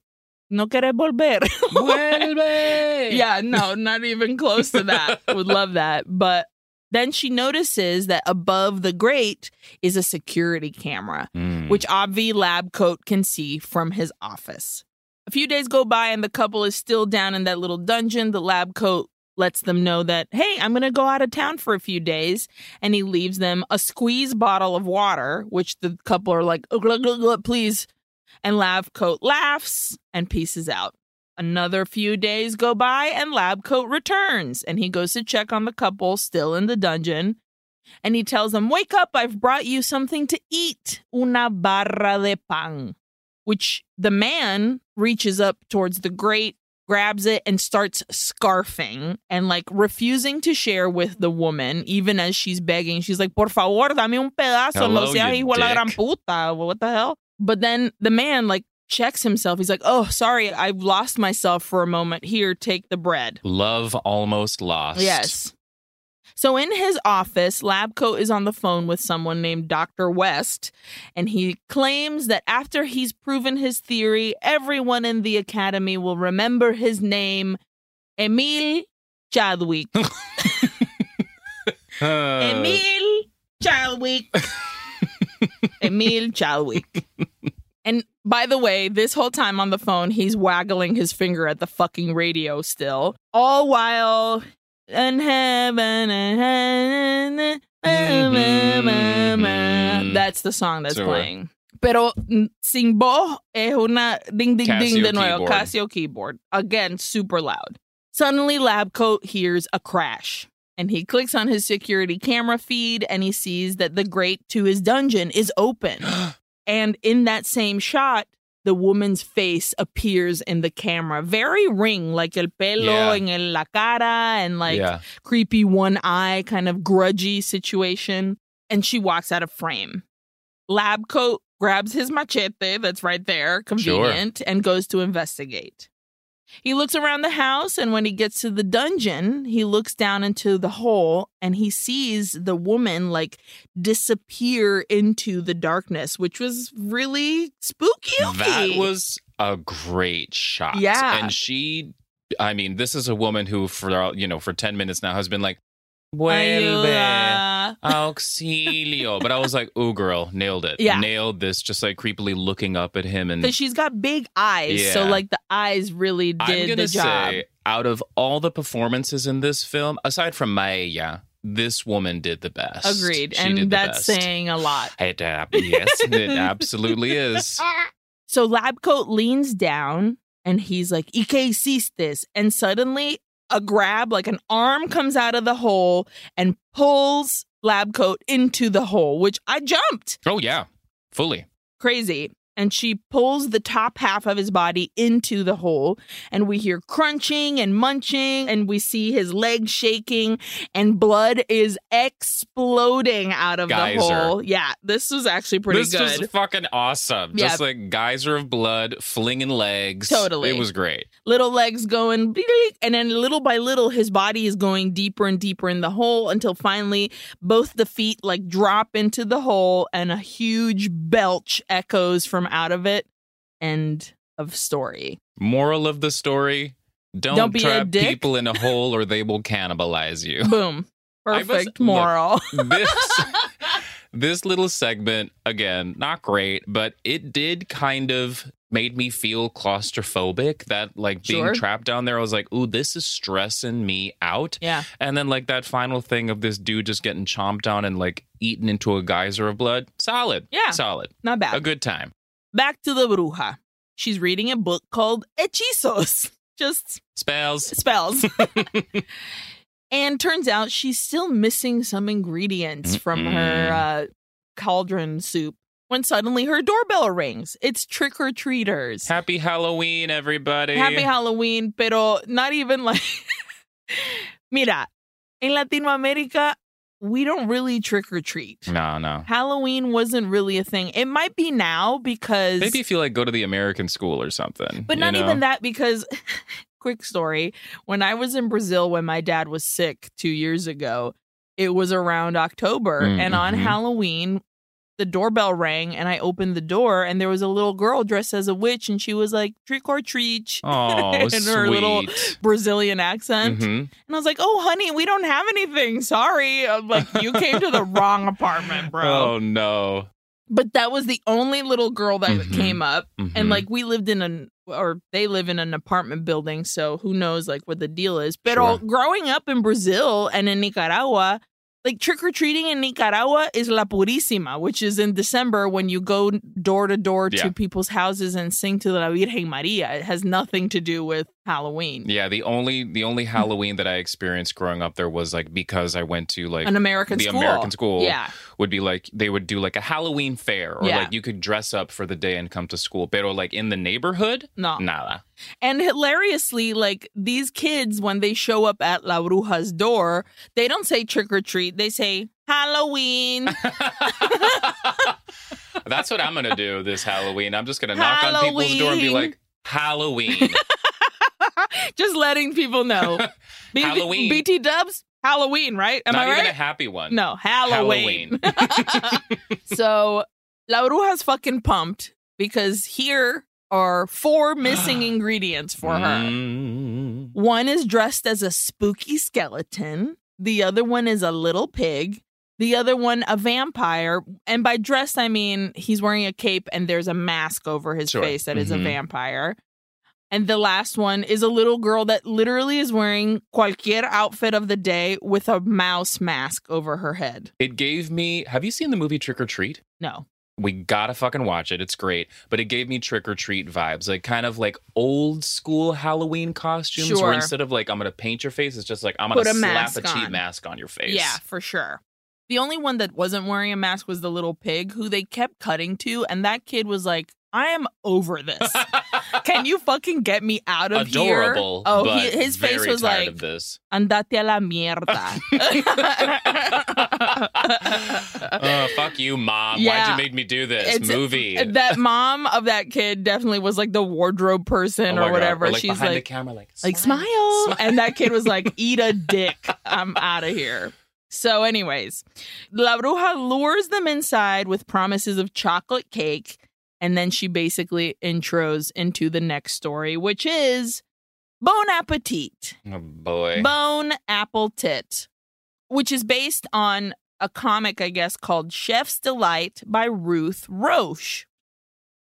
no quieres volver. Vuelve! yeah, no, not even close to that. Would love that. But then she notices that above the grate is a security camera, Mm. which Obvi Lab Coat can see from his office. A few days go by and the couple is still down in that little dungeon. The lab coat lets them know that, hey, I'm going to go out of town for a few days. And he leaves them a squeeze bottle of water, which the couple are like, "Oh, glug, glug, glug, please. And lab coat laughs and pieces out. Another few days go by and lab coat returns and he goes to check on the couple still in the dungeon. And he tells them, Wake up, I've brought you something to eat. Una barra de pan. Which the man reaches up towards the grate, grabs it, and starts scarfing and like refusing to share with the woman, even as she's begging. She's like, Por favor, dame un pedazo. Hello, no seas you hijo la gran puta. What the hell? But then the man like checks himself. He's like, Oh, sorry, I've lost myself for a moment. Here, take the bread. Love almost lost. Yes. So in his office, Labcoat is on the phone with someone named Dr. West, and he claims that after he's proven his theory, everyone in the academy will remember his name, Emil Chadwick. Uh, Emil Chadwick. Emil Chadwick. And by the way, this whole time on the phone, he's waggling his finger at the fucking radio still, all while in heaven Mhm. that's the song that's Sure. playing. Pero mm, sin voz es una ding ding ding Casio de nuevo keyboard. Casio keyboard again super loud. Suddenly, Labcoat hears a crash and he clicks on his security camera feed and he sees that the grate to his dungeon is open. and in that same shot, the woman's face appears in the camera. Very ring, like el pelo Yeah. en el la cara and like yeah. creepy one eye kind of grudgy situation. And she walks out of frame. Lab coat grabs his machete that's right there, convenient, and goes to investigate. He looks around the house, and when he gets to the dungeon, he looks down into the hole and he sees the woman like disappear into the darkness, which was really spooky. That was a great shot. Yeah. And she, I mean, this is a woman who, for, you know, for 10 minutes now has been like, Vuelve, uh, Ayuda. Auxilio. But I was like, ooh, girl, nailed it. Yeah. Nailed this, just like creepily looking up at him. And Because she's got big eyes, so like the eyes really did the job. say, out of all the performances in this film, aside from Maya, this woman did the best. Agreed, She and did the that's saying a lot. It, uh, yes, it absolutely is. So Labcoat leans down and he's like, ¿Y qué this. And suddenly a grab, like an arm comes out of the hole and pulls Labcoat into the hole, which I jumped. Oh, yeah, fully. Crazy. And she pulls the top half of his body into the hole, and we hear crunching and munching, and we see his legs shaking, and blood is exploding out of Geyser. the hole. Yeah, this was actually pretty this good. This was fucking awesome. Yeah. Just like geyser of blood, flinging legs. Totally. It was great. little legs going and then little by little his body is going deeper and deeper in the hole until finally both the feet like drop into the hole and a huge belch echoes from out of it end of story. Moral of the story don't, Don't trap people in a hole or they will cannibalize you. boom. I was- perfect look, moral. this this little segment again not great but it did kind of made me feel claustrophobic that like being Sure. trapped down there i was like ooh this is stressing me out. Yeah. And then like that final thing of this dude just getting chomped on and like eaten into a geyser of blood solid Yeah. solid. Not bad. A good time back to the bruja she's reading a book called hechizos just Spells. spells. and turns out she's still missing some ingredients from her uh, cauldron soup when suddenly her doorbell rings. It's trick or treaters. Happy Halloween, everybody. Happy Halloween, pero not even like. Mira, in Latinoamérica, we don't really trick or treat. No, no. Halloween wasn't really a thing. It might be now because Maybe if you like go to the American school or something. But not know? even that because quick story, when I was in Brazil when my dad was sick 2 years ago, it was around October Mm, and on mhm. Halloween the doorbell rang and I opened the door and there was a little girl dressed as a witch and she was like trick or treat Oh, in sweet. her little Brazilian accent. Mhm. And I was like, "Oh, honey, we don't have anything. Sorry." I'm like, "You came to the wrong apartment, bro." Oh no. But that was the only little girl that Mhm. came up and Mhm. like we lived in an or they live in an apartment building so who knows like what the deal is but Sure. growing up in brazil and in nicaragua like trick-or-treating in nicaragua is la purísima which is in december when you go door to door to people's houses and sing to la virgen maria. It has nothing to do with halloween Yeah, the only the only Halloween that I experienced growing up there was like because I went to like an american school. the school American school yeah would be like they would do like a Halloween fair or Yeah. like you could dress up for the day and come to school. But like in the neighborhood, no nada. And hilariously, like these kids, when they show up at La Bruja's door, they don't say trick or treat. They say Halloween. That's what I'm gonna do this Halloween. I'm just gonna knock on people's door and be like, Halloween. Just letting people know. B- Halloween. BT dubs, Halloween, right? Am Not I even right? a happy one. no, Halloween. so La Bruja's fucking pumped because here are four missing ingredients for her. Mm. One is dressed as a spooky skeleton. The other one is a little pig. The other one, a vampire. And by dressed, I mean he's wearing a cape and there's a mask over his Sure. face that is a Mhm. vampire. And the last one is a little girl that literally is wearing cualquier outfit of the day with a mouse mask over her head. It gave me. Have you seen the movie Trick or Treat? No. We gotta fucking watch it. It's great. But it gave me trick or treat vibes, like kind of like old school Halloween costumes, Sure. where instead of like I'm gonna paint your face, it's just like I'm gonna a slap a cheap on. mask on your face. Yeah, for sure. The only one that wasn't wearing a mask was the little pig who they kept cutting to. And that kid was like, I am over this. Can you fucking get me out of here? Adorable. Oh, but he, his face was like, andate a la mierda. Oh, fuck you, mom. Why'd you make me do this movie? that mom of that kid definitely was like the wardrobe person Oh or whatever. like She's like, camera, like like smile. And that kid was like, eat a dick. I'm out of here. So, anyways, La Bruja lures them inside with promises of chocolate cake. And then she basically intros into the next story, which is Bon Appetit. Oh boy. Bone Apple Tit, which is based on a comic, I guess, called Chef's Delight by Ruth Roche.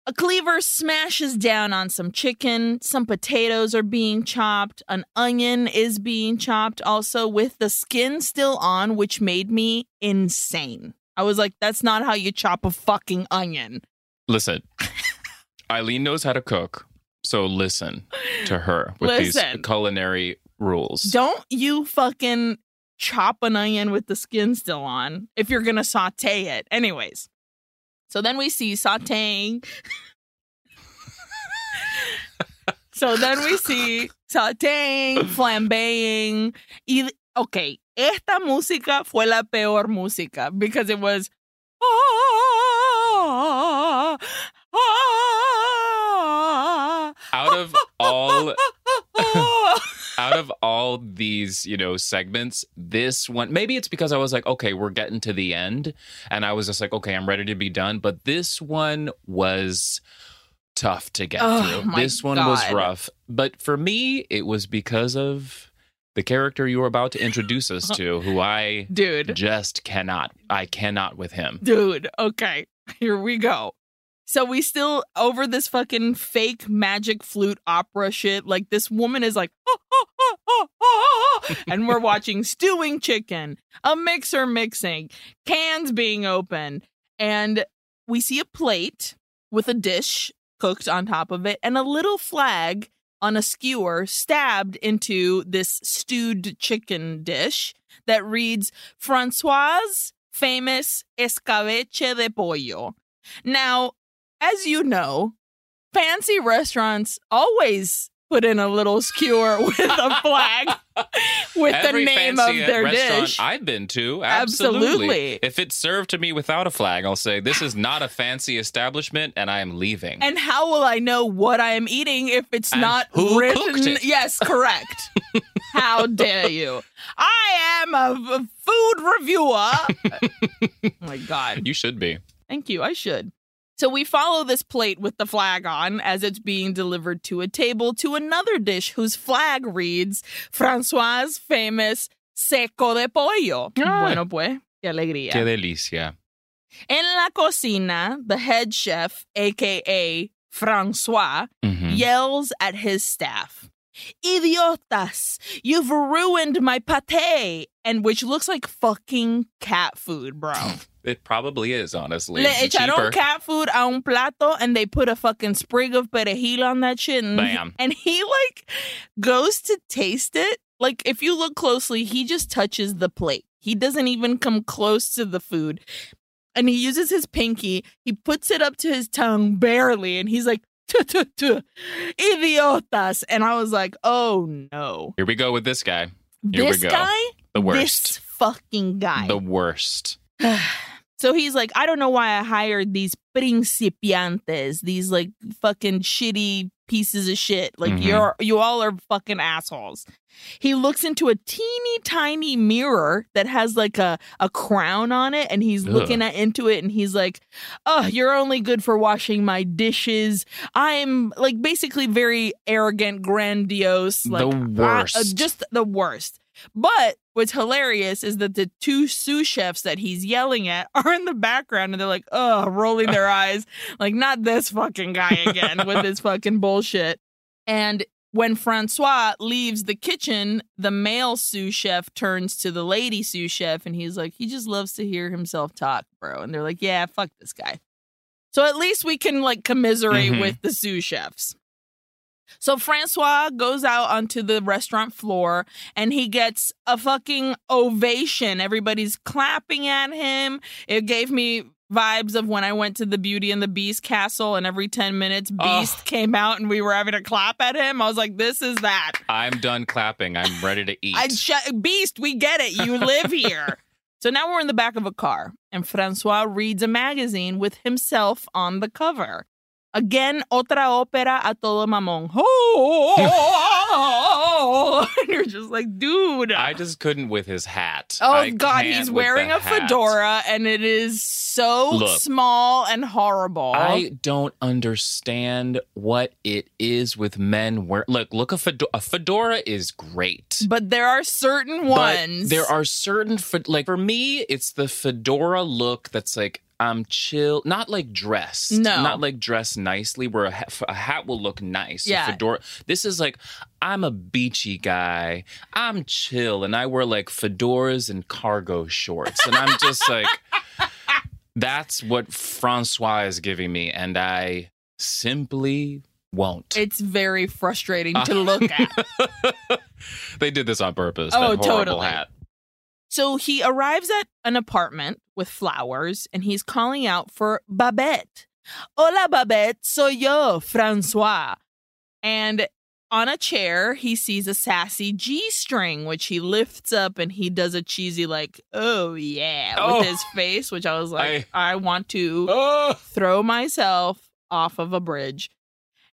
A cleaver smashes down on some chicken, some potatoes are being chopped, an onion is being chopped also with the skin still on, which made me insane. I was like, that's not how you chop a fucking onion. Listen, Aileen knows how to cook, so listen to her with these culinary rules. Don't you fucking chop an onion with the skin still on if you're gonna saute it. Anyways, so then we see sauteing. so then we see sauteing, flambeing. Y, okay, esta música fue la peor música because it was. "Ah, ah, Out of all ah." out of all these, you know, segments, this one maybe it's because I was like, okay, we're getting to the end and I was just like, okay, I'm ready to be done, but this one was tough to get Oh, through. This one was rough, but for me, it was because of the character you were about to introduce us to, who I Dude. just cannot. I cannot with him. Dude, okay, here we go. So we still over this fucking fake magic flute opera shit. Like this woman is like, and we're watching stewing chicken, a mixer mixing, cans being opened, and we see a plate with a dish cooked on top of it and a little flag on a skewer stabbed into this stewed chicken dish that reads Francois' famous escabeche de pollo. Now, as you know, fancy restaurants always put in a little skewer with a flag with Every the name of their restaurant dish. I've been to, absolutely. Absolutely. If it's served to me without a flag, I'll say this is not a fancy establishment, and I am leaving. And how will I know what I am eating if it's And not who written? cooked it? Yes, correct. how dare you? I am a, a food reviewer. oh my God. you should be. Thank you. I should. So we follow this plate with the flag on as it's being delivered to a table to another dish whose flag reads Francois' famous seco de pollo. Ah. Bueno, pues, qué alegría. Qué delicia. En la cocina, the head chef, aka Francois, Mhm. yells at his staff. Idiotas, you've ruined my pate. And which looks like fucking cat food, bro. It probably is, honestly. Le It's echaron cheaper. cat food a un plato and they put a fucking sprig of perejil on that shit. And, Bam. and he like goes to taste it. Like if you look closely, he just touches the plate. He doesn't even come close to the food. And he uses his pinky, he puts it up to his tongue barely, and he's like, "Tuh, tuh, tuh, idiotas. And I was like, oh no. Here we go with this guy. Here we this go. guy, The this worst. fucking guy. The worst. so he's like, I don't know why I hired these principiantes, these like fucking shitty pieces of shit. Like Mhm. you're you all are fucking assholes. He looks into a teeny tiny mirror that has like a, a crown on it, and he's Ugh. looking at into it, and he's like, Oh, you're only good for washing my dishes. I'm like basically very arrogant, grandiose, like The I- uh, just the worst. But what's hilarious is that the two sous chefs that he's yelling at are in the background and they're like, oh, rolling their eyes, like, not this fucking guy again with his fucking bullshit. And when Francois leaves the kitchen, the male sous chef turns to the lady sous chef and he's like, he just loves to hear himself talk, bro. And they're like, yeah, fuck this guy. So at least we can like commiserate Mhm. with the sous chefs. So Francois goes out onto the restaurant floor and he gets a fucking ovation. Everybody's clapping at him. It gave me vibes of when I went to the Beauty and the Beast castle and every 10 minutes Oh. Beast came out and we were having to clap at him. I was like, this is that. I'm done clapping. I'm ready to eat. I sh- Beast, we get it. You live here. so now we're in the back of a car and Francois reads a magazine with himself on the cover. Again, otra ópera a todo mamón. Oh, and you're just like, dude. I just couldn't with his hat. Oh I God, he's wearing a hat. fedora and it is so Look. small and horrible. I don't understand what it is with men wear. Look, look a fedora. A fedora is great. but there are certain But ones. there are certain like for me, it's the fedora look that's like I'm chill, not like dressed, No. not like dressed nicely. Where a, ha- a hat will look nice. A Yeah. fedora. This is like I'm a beachy guy. I'm chill, and I wear like fedoras and cargo shorts, and I'm just like, that's what Francois is giving me, and I simply won't. It's very frustrating to look at. they did this on purpose. Oh, that horrible totally. hat. So he arrives at an apartment with flowers and he's calling out for Babette. Hola, Babette, soy yo, Francois. And on a chair, he sees a sassy G string, which he lifts up and he does a cheesy, like, oh yeah, Oh. with his face, which I was like, I, want to Oh. throw myself off of a bridge.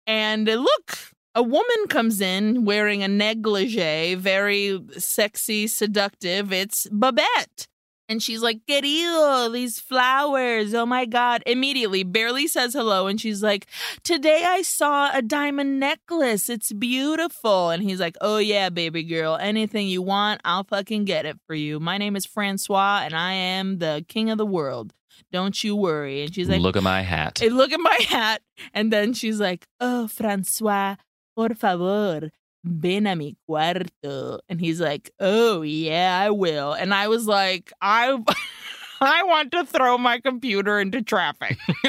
And look, a woman comes in wearing a negligee, very sexy, seductive. It's Babette. And she's like, Querido, these flowers. Oh my God. Immediately, barely says hello. And she's like, Today I saw a diamond necklace. It's beautiful. And he's like, Oh yeah, baby girl. Anything you want, I'll fucking get it for you. My name is Francois, and I am the king of the world. Don't you worry. And she's like, Look at my hat. Look at my hat. And then she's like, Oh, Francois, por favor, ven a mi cuarto. And he's like, Oh, yeah, I will. And I was like, I. I want to throw my computer into traffic.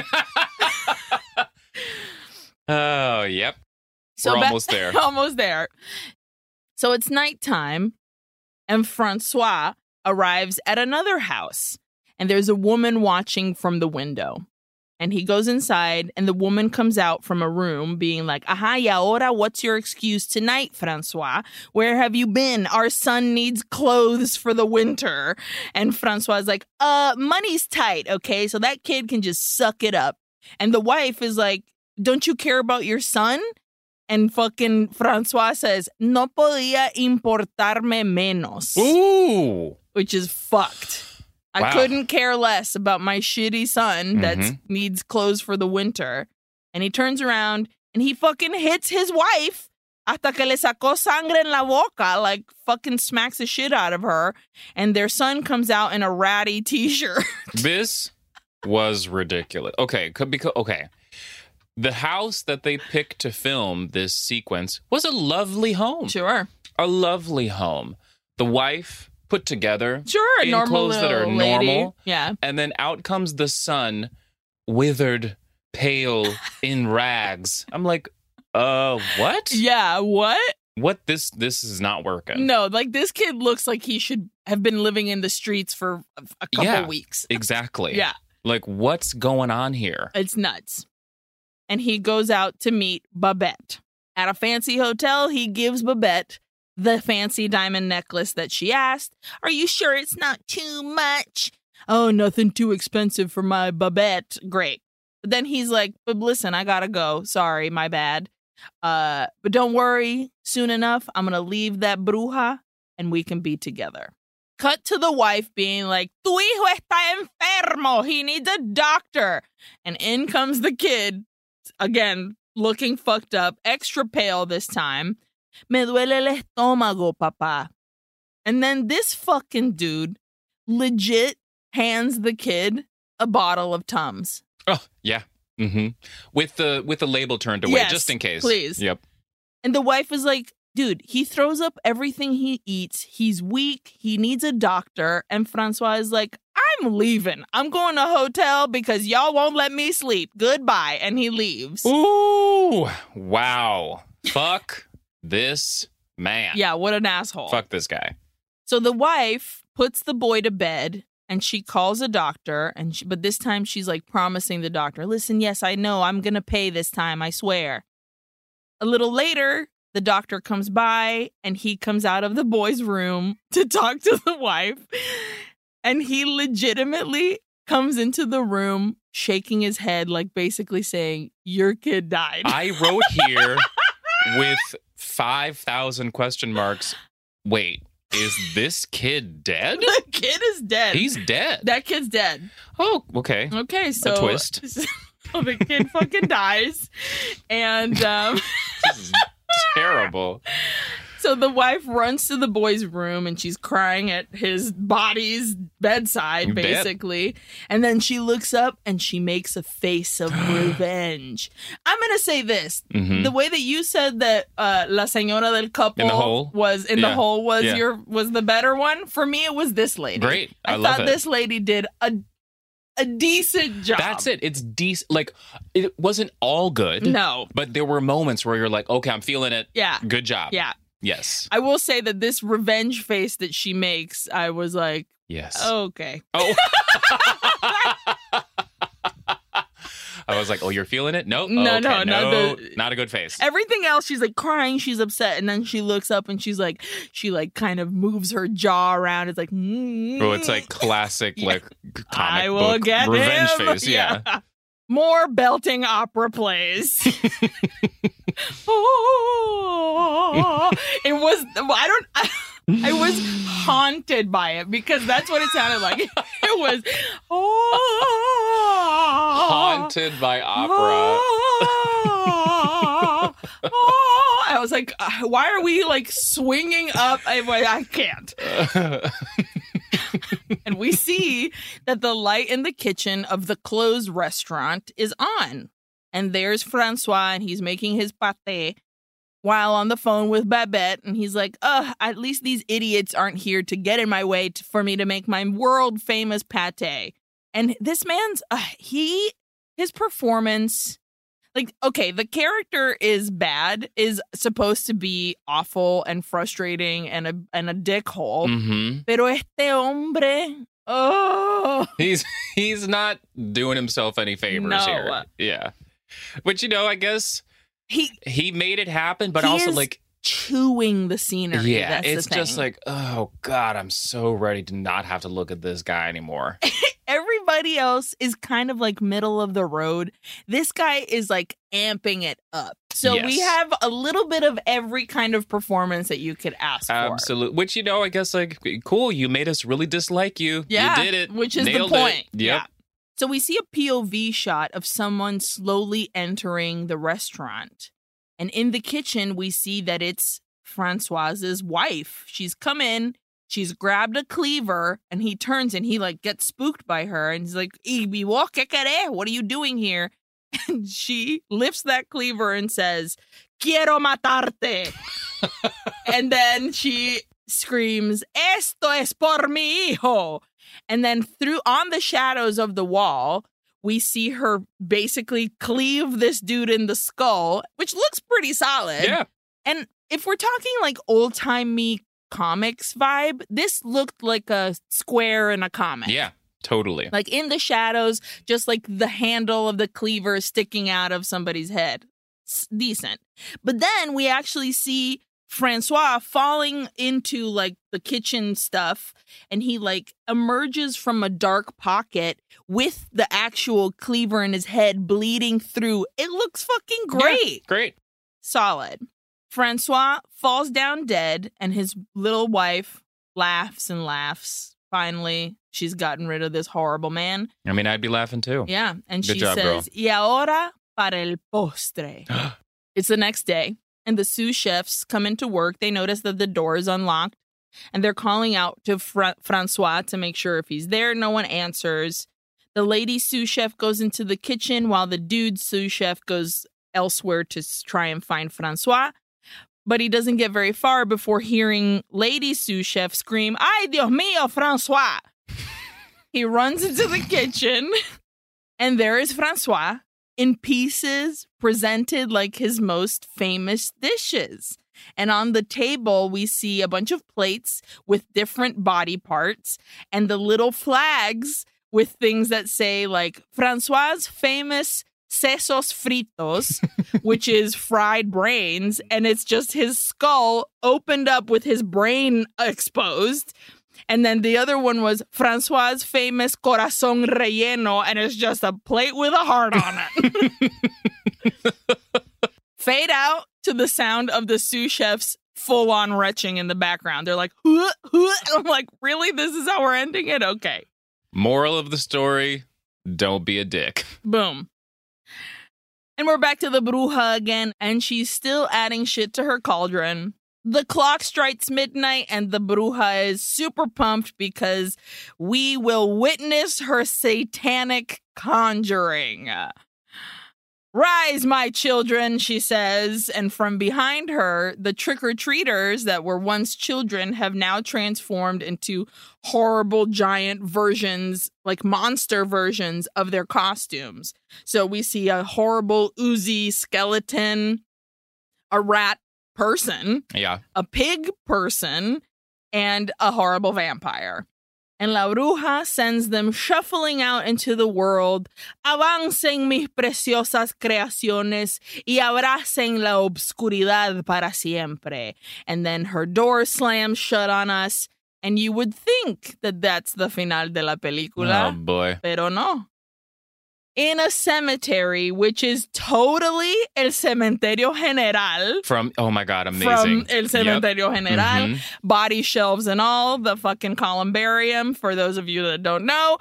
oh, yep. We're ba- almost there. almost there. So it's nighttime, and Francois arrives at another house, and there's a woman watching from the window. And he goes inside, and the woman comes out from a room being like, Aha, y ahora, what's your excuse tonight, Francois? Where have you been? Our son needs clothes for the winter. And Francois is like, Uh, money's tight, okay? So that kid can just suck it up. And the wife is like, Don't you care about your son? And fucking Francois says, No podía importarme menos, Ooh. which is fucked. I Wow. couldn't care less about my shitty son that Mhm. needs clothes for the winter. And he turns around and he fucking hits his wife hasta que le sacó sangre en la boca, like fucking smacks the shit out of her. And their son comes out in a ratty t shirt. This was ridiculous. Okay, could because okay. The house that they picked to film this sequence was a lovely home. sure. A lovely home. The wife put together, Sure. In normal clothes that are lady. normal. Yeah. and then out comes the son, withered, pale, in rags. I'm like, uh, what? Yeah. What? What? This this is not working. No, like this kid looks like he should have been living in the streets for a, a couple Yeah. weeks. Exactly. Yeah, Like, what's going on here? it's nuts. And he goes out to meet Babette. At a fancy hotel, he gives Babette the fancy diamond necklace that she asked. Are you sure it's not too much? Oh, nothing too expensive for my Babette. Great. But then he's like, but listen, I gotta go. Sorry, my bad. Uh, but don't worry, soon enough, I'm gonna leave that bruja and we can be together. Cut to the wife being like, Tu hijo está enfermo. He needs a doctor. And in comes the kid, again, looking fucked up, extra pale this time. Me duele el estómago, papá. And then this fucking dude legit hands the kid a bottle of Tums. Oh, yeah. Mm-hmm. With the with the label turned away, Yes, just in case. please. Yep. And the wife is like, dude, he throws up everything he eats. He's weak. He needs a doctor. And Francois is like, I'm leaving. I'm going to a hotel because y'all won't let me sleep. Goodbye. And he leaves. Ooh, wow. Fuck this man. Yeah, what an asshole. Fuck this guy. So the wife puts the boy to bed and she calls a doctor and she, but this time she's like promising the doctor, "Listen, yes, I know. I'm going to pay this time, I swear." A little later, the doctor comes by and he comes out of the boy's room to talk to the wife. And he legitimately comes into the room shaking his head like basically saying, "Your kid died." I wrote here with 5,000 question marks. Wait, is this kid dead? the kid is dead. He's dead. that kid's dead. Oh, okay. Okay, so twist. so the kid fucking dies, and um, This is terrible. So the wife runs to the boy's room and she's crying at his body's bedside, basically. And then she looks up and she makes a face of revenge. I'm gonna say this: Mhm. the way that you said that uh, La Señora del Couple In was in the hole was Yeah. your was the better one. For me, it was this lady. Great. I, I, love thought it. this lady did a a decent job. That's it. It's decent. Like, it wasn't all good. No. But there were moments where you're like, okay, I'm feeling it. Yeah. Good job. Yeah. Yes. I will say that this revenge face that she makes, I was like, Yes. okay. Oh. I was like, oh, you're feeling it? Nope. No, okay. no, not no, the- not a good face. Everything else, she's like crying, she's upset, and then she looks up and she's like, she like kind of moves her jaw around. It's like, mm, Oh, it's like classic, Yeah. like comic I will book get revenge him. face. Yeah. More belting opera plays. oh, it was. I don't. I was haunted by it because that's what it sounded like. It was oh, Haunted by opera. Oh, oh. I was like, uh, why are we like swinging up? I, I can't. And we see that the light in the kitchen of the closed restaurant is on. And there's Francois, and he's making his pate while on the phone with Babette. And he's like, Ugh, at least these idiots aren't here to get in my way to, for me to make my world famous pate. And this man's, uh, he, his performance, like okay, the character is bad, is supposed to be awful and frustrating and a and a dickhole. hmm Pero este hombre, oh, He's he's not doing himself any favors No. here. Yeah. But you know, I guess he he made it happen, but also like chewing the scenery. yeah, That's the it's just like, oh god, I'm so ready to not have to look at this guy anymore. everybody else is kind of like middle of the road. This guy is like amping it up. So we have a little bit of every kind of performance that you could ask for. Absolutely. Which you know, I guess like cool, you made us really dislike you. Yeah, You did it. which is Nailed the point. Yep. Yeah. So we see a POV shot of someone slowly entering the restaurant. And in the kitchen, we see that it's Francois's wife. She's come in, she's grabbed a cleaver, and he turns and he like gets spooked by her. And he's like, "Ibiwo, ¿qué querés? What are you doing here? And she lifts that cleaver and says, Quiero matarte. and then she screams, Esto es por mi hijo. And then through on the shadows of the wall, we see her basically cleave this dude in the skull, which looks pretty solid. Yeah. And if we're talking like old timey comics vibe, this looked like a square in a comic. Yeah. Totally. Like in the shadows, just like the handle of the cleaver sticking out of somebody's head. S- decent. But then we actually see Francois falling into like the kitchen stuff and he like emerges from a dark pocket with the actual cleaver in his head bleeding through. It looks fucking great. Great. Solid. Francois falls down dead and his little wife laughs and laughs. Finally, she's gotten rid of this horrible man. I mean, I'd be laughing too. Yeah. And Good she job, girl. says, Y ahora para el postre. it's the next day, and the sous chefs come into work. They notice that the door is unlocked, and they're calling out to Fra- Francois to make sure if he's there. No one answers. The lady sous chef goes into the kitchen while the dude sous chef goes elsewhere to try and find Francois. But he doesn't get very far before hearing lady sous chef scream, Ay, Dios mío, Francois. he runs into the kitchen, and there is Francois in pieces presented like his most famous dishes. And on the table, we see a bunch of plates with different body parts and the little flags with things that say, like, Francois' famous sesos fritos, which is fried brains. And it's just his skull opened up with his brain exposed. And then the other one was Francois' famous corazón relleno, and it's just a plate with a heart on it. Fade out to the sound of the sous chefs full on retching in the background. They're like, huh, huh. And I'm like, really? This is how we're ending it? Okay. Moral of the story: Don't be a dick. Boom. And we're back to the bruja again, and she's still adding shit to her cauldron. The clock strikes midnight, and the bruja is super pumped because we will witness her satanic conjuring. Rise, my children, she says. And from behind her, the trick or treaters that were once children have now transformed into horrible giant versions, like monster versions of their costumes. So we see a horrible oozy skeleton, a rat person, Yeah. a pig person, and a horrible vampire. And La Bruja sends them shuffling out into the world. Avancen mis preciosas creaciones y abracen la obscuridad para siempre. And then her door slams shut on us. And you would think that that's the final de la película. Oh boy. pero no. In a cemetery, which is totally el cementerio general From oh my god, amazing. from El Yep. Cementerio General, Mhm. body shelves and all, the fucking columbarium. For those of you that don't know,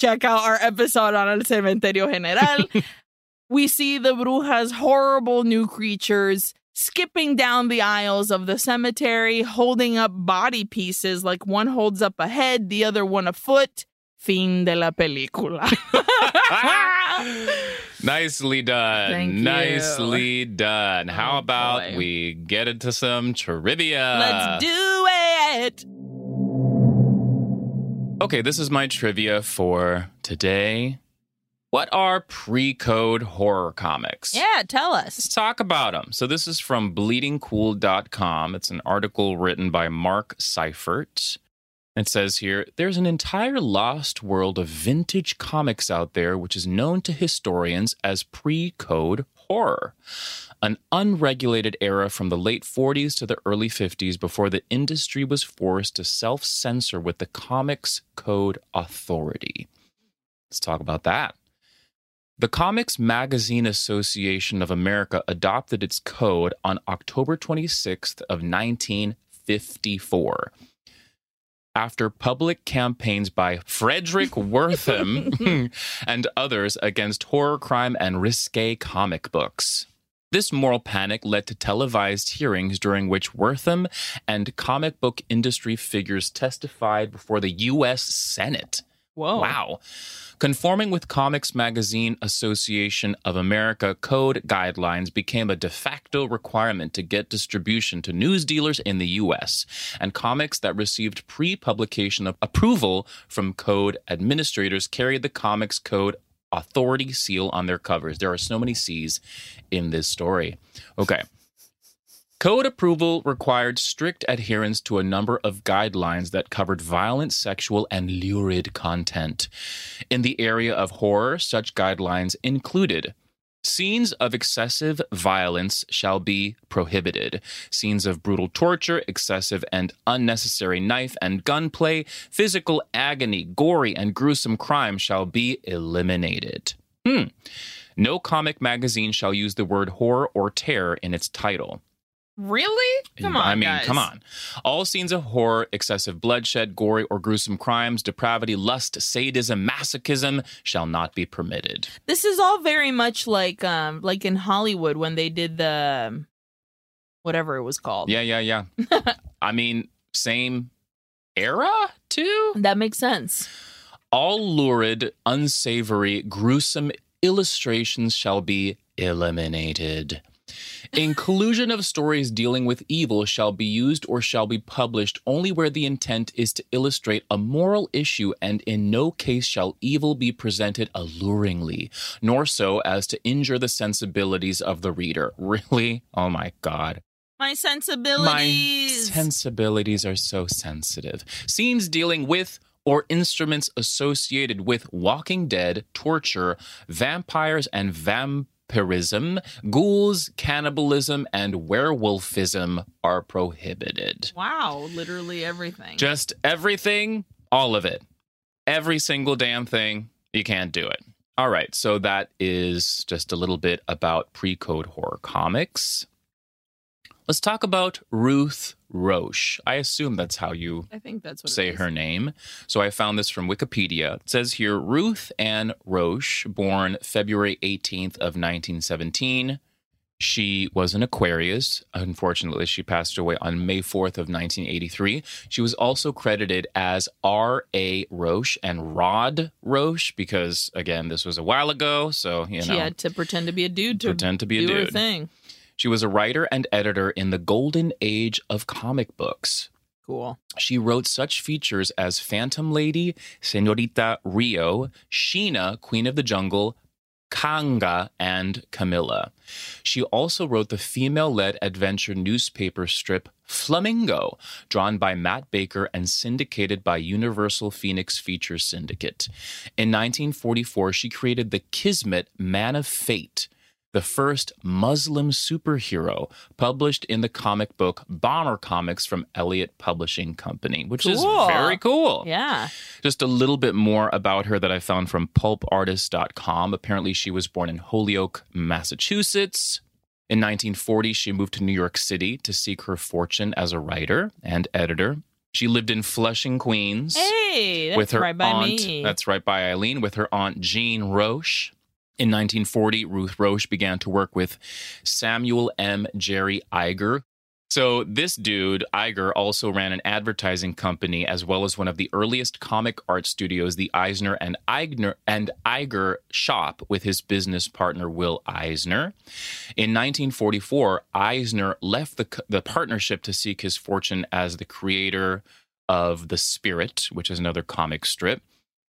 check out our episode on El Cementerio General. we see the brujas' horrible new creatures skipping down the aisles of the cemetery, holding up body pieces, like one holds up a head, the other one a foot. Fin de la película. Nicely done. Thank you. Nicely done. How Oh, about boy. we get into some trivia? Let's do it. Okay, this is my trivia for today. What are pre code horror comics? Yeah, tell Let's us. talk about them. So, this is from bleedingcool.com. It's an article written by Mark Seifert. It says here there's an entire lost world of vintage comics out there, which is known to historians as pre code horror. An unregulated era from the late 40s to the early 50s before the industry was forced to self censor with the Comics Code Authority. Let's talk about that. The Comics Magazine Association of America adopted its code on October 26th of 1954 after public campaigns by Fredric Wertham and others against horror, crime, and risque comic books. This moral panic led to televised hearings during which Wertham and comic book industry figures testified before the U.S. Senate. Whoa. Wow. Conforming with Comics Magazine Association of America code guidelines became a de facto requirement to get distribution to news dealers in the US, and comics that received pre publication approval from code administrators carried the Comics Code Authority seal on their covers. There are so many C's in this story. Okay. Code approval required strict adherence to a number of guidelines that covered violent, sexual, and lurid content. In the area of horror, such guidelines included Scenes of excessive violence shall be prohibited. Scenes of brutal torture, excessive and unnecessary knife and gunplay, physical agony, gory and gruesome crime shall be eliminated. Hmm. No comic magazine shall use the word horror or terror in its title. Really? Come on. I mean, guys. come on. All scenes of horror, excessive bloodshed, gory or gruesome crimes, depravity, lust, sadism, masochism shall not be permitted. This is all very much like um like in Hollywood when they did the um, whatever it was called. Yeah, yeah, yeah. I mean, same era too? That makes sense. All lurid, unsavory, gruesome illustrations shall be eliminated. Inclusion of stories dealing with evil shall be used or shall be published only where the intent is to illustrate a moral issue, and in no case shall evil be presented alluringly, nor so as to injure the sensibilities of the reader. Really? Oh my God. My sensibilities. My sensibilities. are so sensitive. Scenes dealing with or instruments associated with Walking Dead, torture, vampires and vampirism, ghouls, cannibalism, and werewolfism are prohibited. wow, literally everything. Just everything, all of it. Every single damn thing, you can't do it. All right, so that is just a little bit about pre code horror comics. Let's talk about Ruth Roche. I assume that's how you I think that's what say her name. So I found this from Wikipedia. It says here Ruth Ann Roche, born February 18th of 1917. She was an Aquarius. Unfortunately, she passed away on May 4th of 1983. She was also credited as R.A. Roche and Rod Roche because, again, this was a while ago. So, you know. She had to pretend to be a dude to pretend to be a do her dude. thing. She was a writer and editor in the golden age of comic books. Cool. She wrote such features as Phantom Lady, Senorita Rio, Sheena, Queen of the Jungle, Kaanga, and Camilla. She also wrote the female led adventure newspaper strip Flamingo, drawn by Matt Baker and syndicated by Universal Phoenix Features Syndicate. In 1944, she created the Kismet Man of Fate the first Muslim superhero published in the comic book Bomber Comics from Elliott Publishing Company, which is very cool. Yeah. Just a little bit more about her that I found from pulpartist.com. Apparently, she was born in Holyoke, Massachusetts. In 1940, she moved to New York City to seek her fortune as a writer and editor. She lived in Flushing, Queens Hey, that's with her right by aunt. me. That's right by Aileen with her aunt Jean Roche. In 1940, Ruth Roche began to work with Samuel M. Jerry Iger. So this dude, Iger, also ran an advertising company as well as one of the earliest comic art studios, the Eisner and Eigner and Iger shop with his business partner Will Eisner. In 1944, Eisner left the, the partnership to seek his fortune as the creator of The Spirit, which is another comic strip.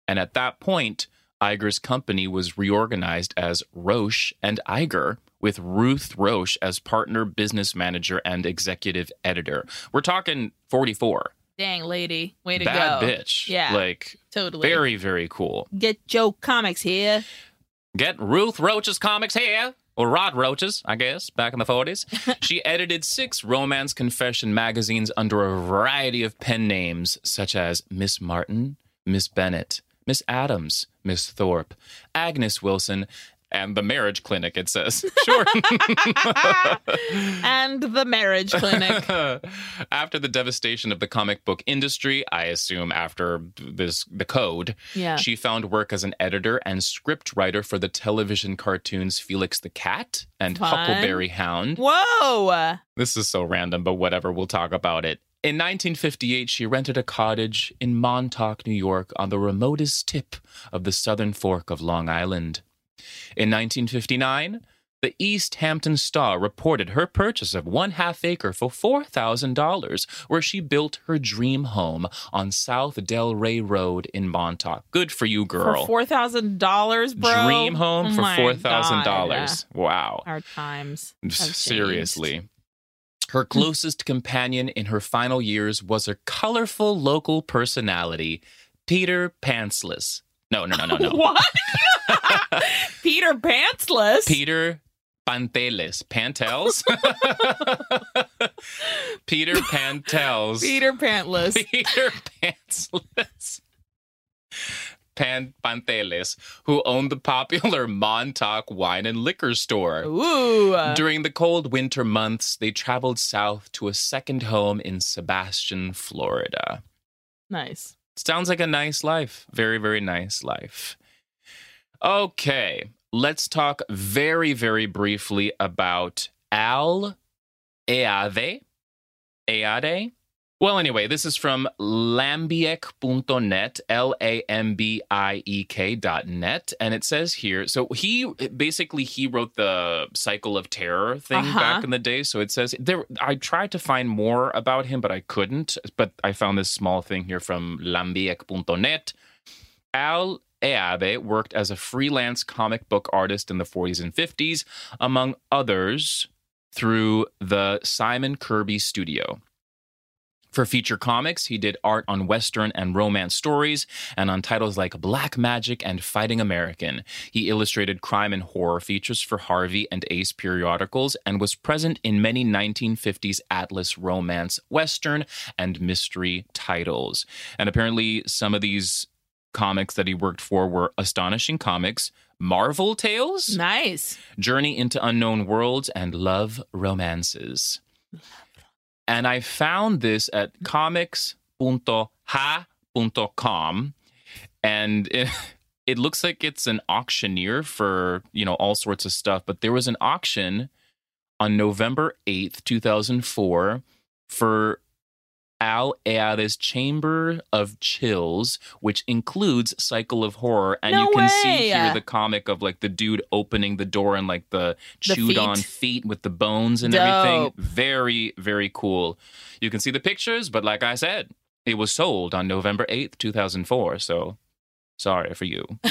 And at that point, Iger's company was reorganized as Roche and Iger, with Ruth Roche as partner, business manager, and executive editor. We're talking 44. Dang, lady. Way to Bad go. bitch. Yeah. Like, Totally. very, very cool. Get Joe Comics here. Get Ruth Roche's comics here. Or Rod Roche's, I guess, back in the 40s. she edited six romance confession magazines under a variety of pen names, such as Miss Martin, Miss Bennett, Miss Adams, Miss Thorpe, Agnes Wilson, and the Marriage Clinic, it says. Sure. And the marriage clinic. after the devastation of the comic book industry, I assume after this the code, Yeah. she found work as an editor and script writer for the television cartoons Felix the Cat and Fun. Huckleberry Hound. Whoa. This is so random, but whatever, we'll talk about it. In 1958, she rented a cottage in Montauk, New York, on the remotest tip of the southern fork of Long Island. In 1959, the East Hampton Star reported her purchase of one half acre for $4,000, where she built her dream home on South Del Rey Road in Montauk. Good for you, girl. For four thousand dollars, bro. dream home Oh for $4,000. God. Wow. Our times. have changed. Her hmm. closest companion in her final years was a colorful local personality, Peter Pantsless. No, no, no, no, no. What? Peter Pantsless. Peter Panteles. Pantels? Peter Pantels. Peter Pantless. Peter Pantsless. Pan Panteles, who owned the popular Montauk wine and liquor store. Ooh. During the cold winter months, they traveled south to a second home in Sebastian, Florida. nice. Sounds like a nice life. Very, very nice life. Okay, let's talk very, very briefly about Al Eadeh. Eade? Well, anyway, this is from lambiek.net, L A M B I E K.net. And it says here, so he basically he wrote the Cycle of Terror thing Uh-huh. back in the day. So it says there, I tried to find more about him, but I couldn't. But I found this small thing here from lambiek.net. Al Eadeh worked as a freelance comic book artist in the 40s and 50s, among others, through the Simon Kirby Studio. For feature comics, he did art on Western and romance stories and on titles like Black Magic and Fighting American. He illustrated crime and horror features for Harvey and Ace periodicals and was present in many 1950s Atlas romance, Western, and mystery titles. And apparently, some of these comics that he worked for were Astonishing Comics, Marvel Tales, Nice. Journey into Unknown Worlds, and Love Romances. And I found this at comics.ha.com. And it, it looks like it's an auctioneer for, you know, all sorts of stuff. But there was an auction on November 8th, 2004 for Al Eadeh's Chamber of Chills, which includes Cycle of Horror. And No you can see here the comic of like the dude opening the door and like the, The chewed on feet. feet with the bones and Dope. everything. Very, very cool. You can see the pictures, but like I said, it was sold on November 8th, 2004. So sorry for you.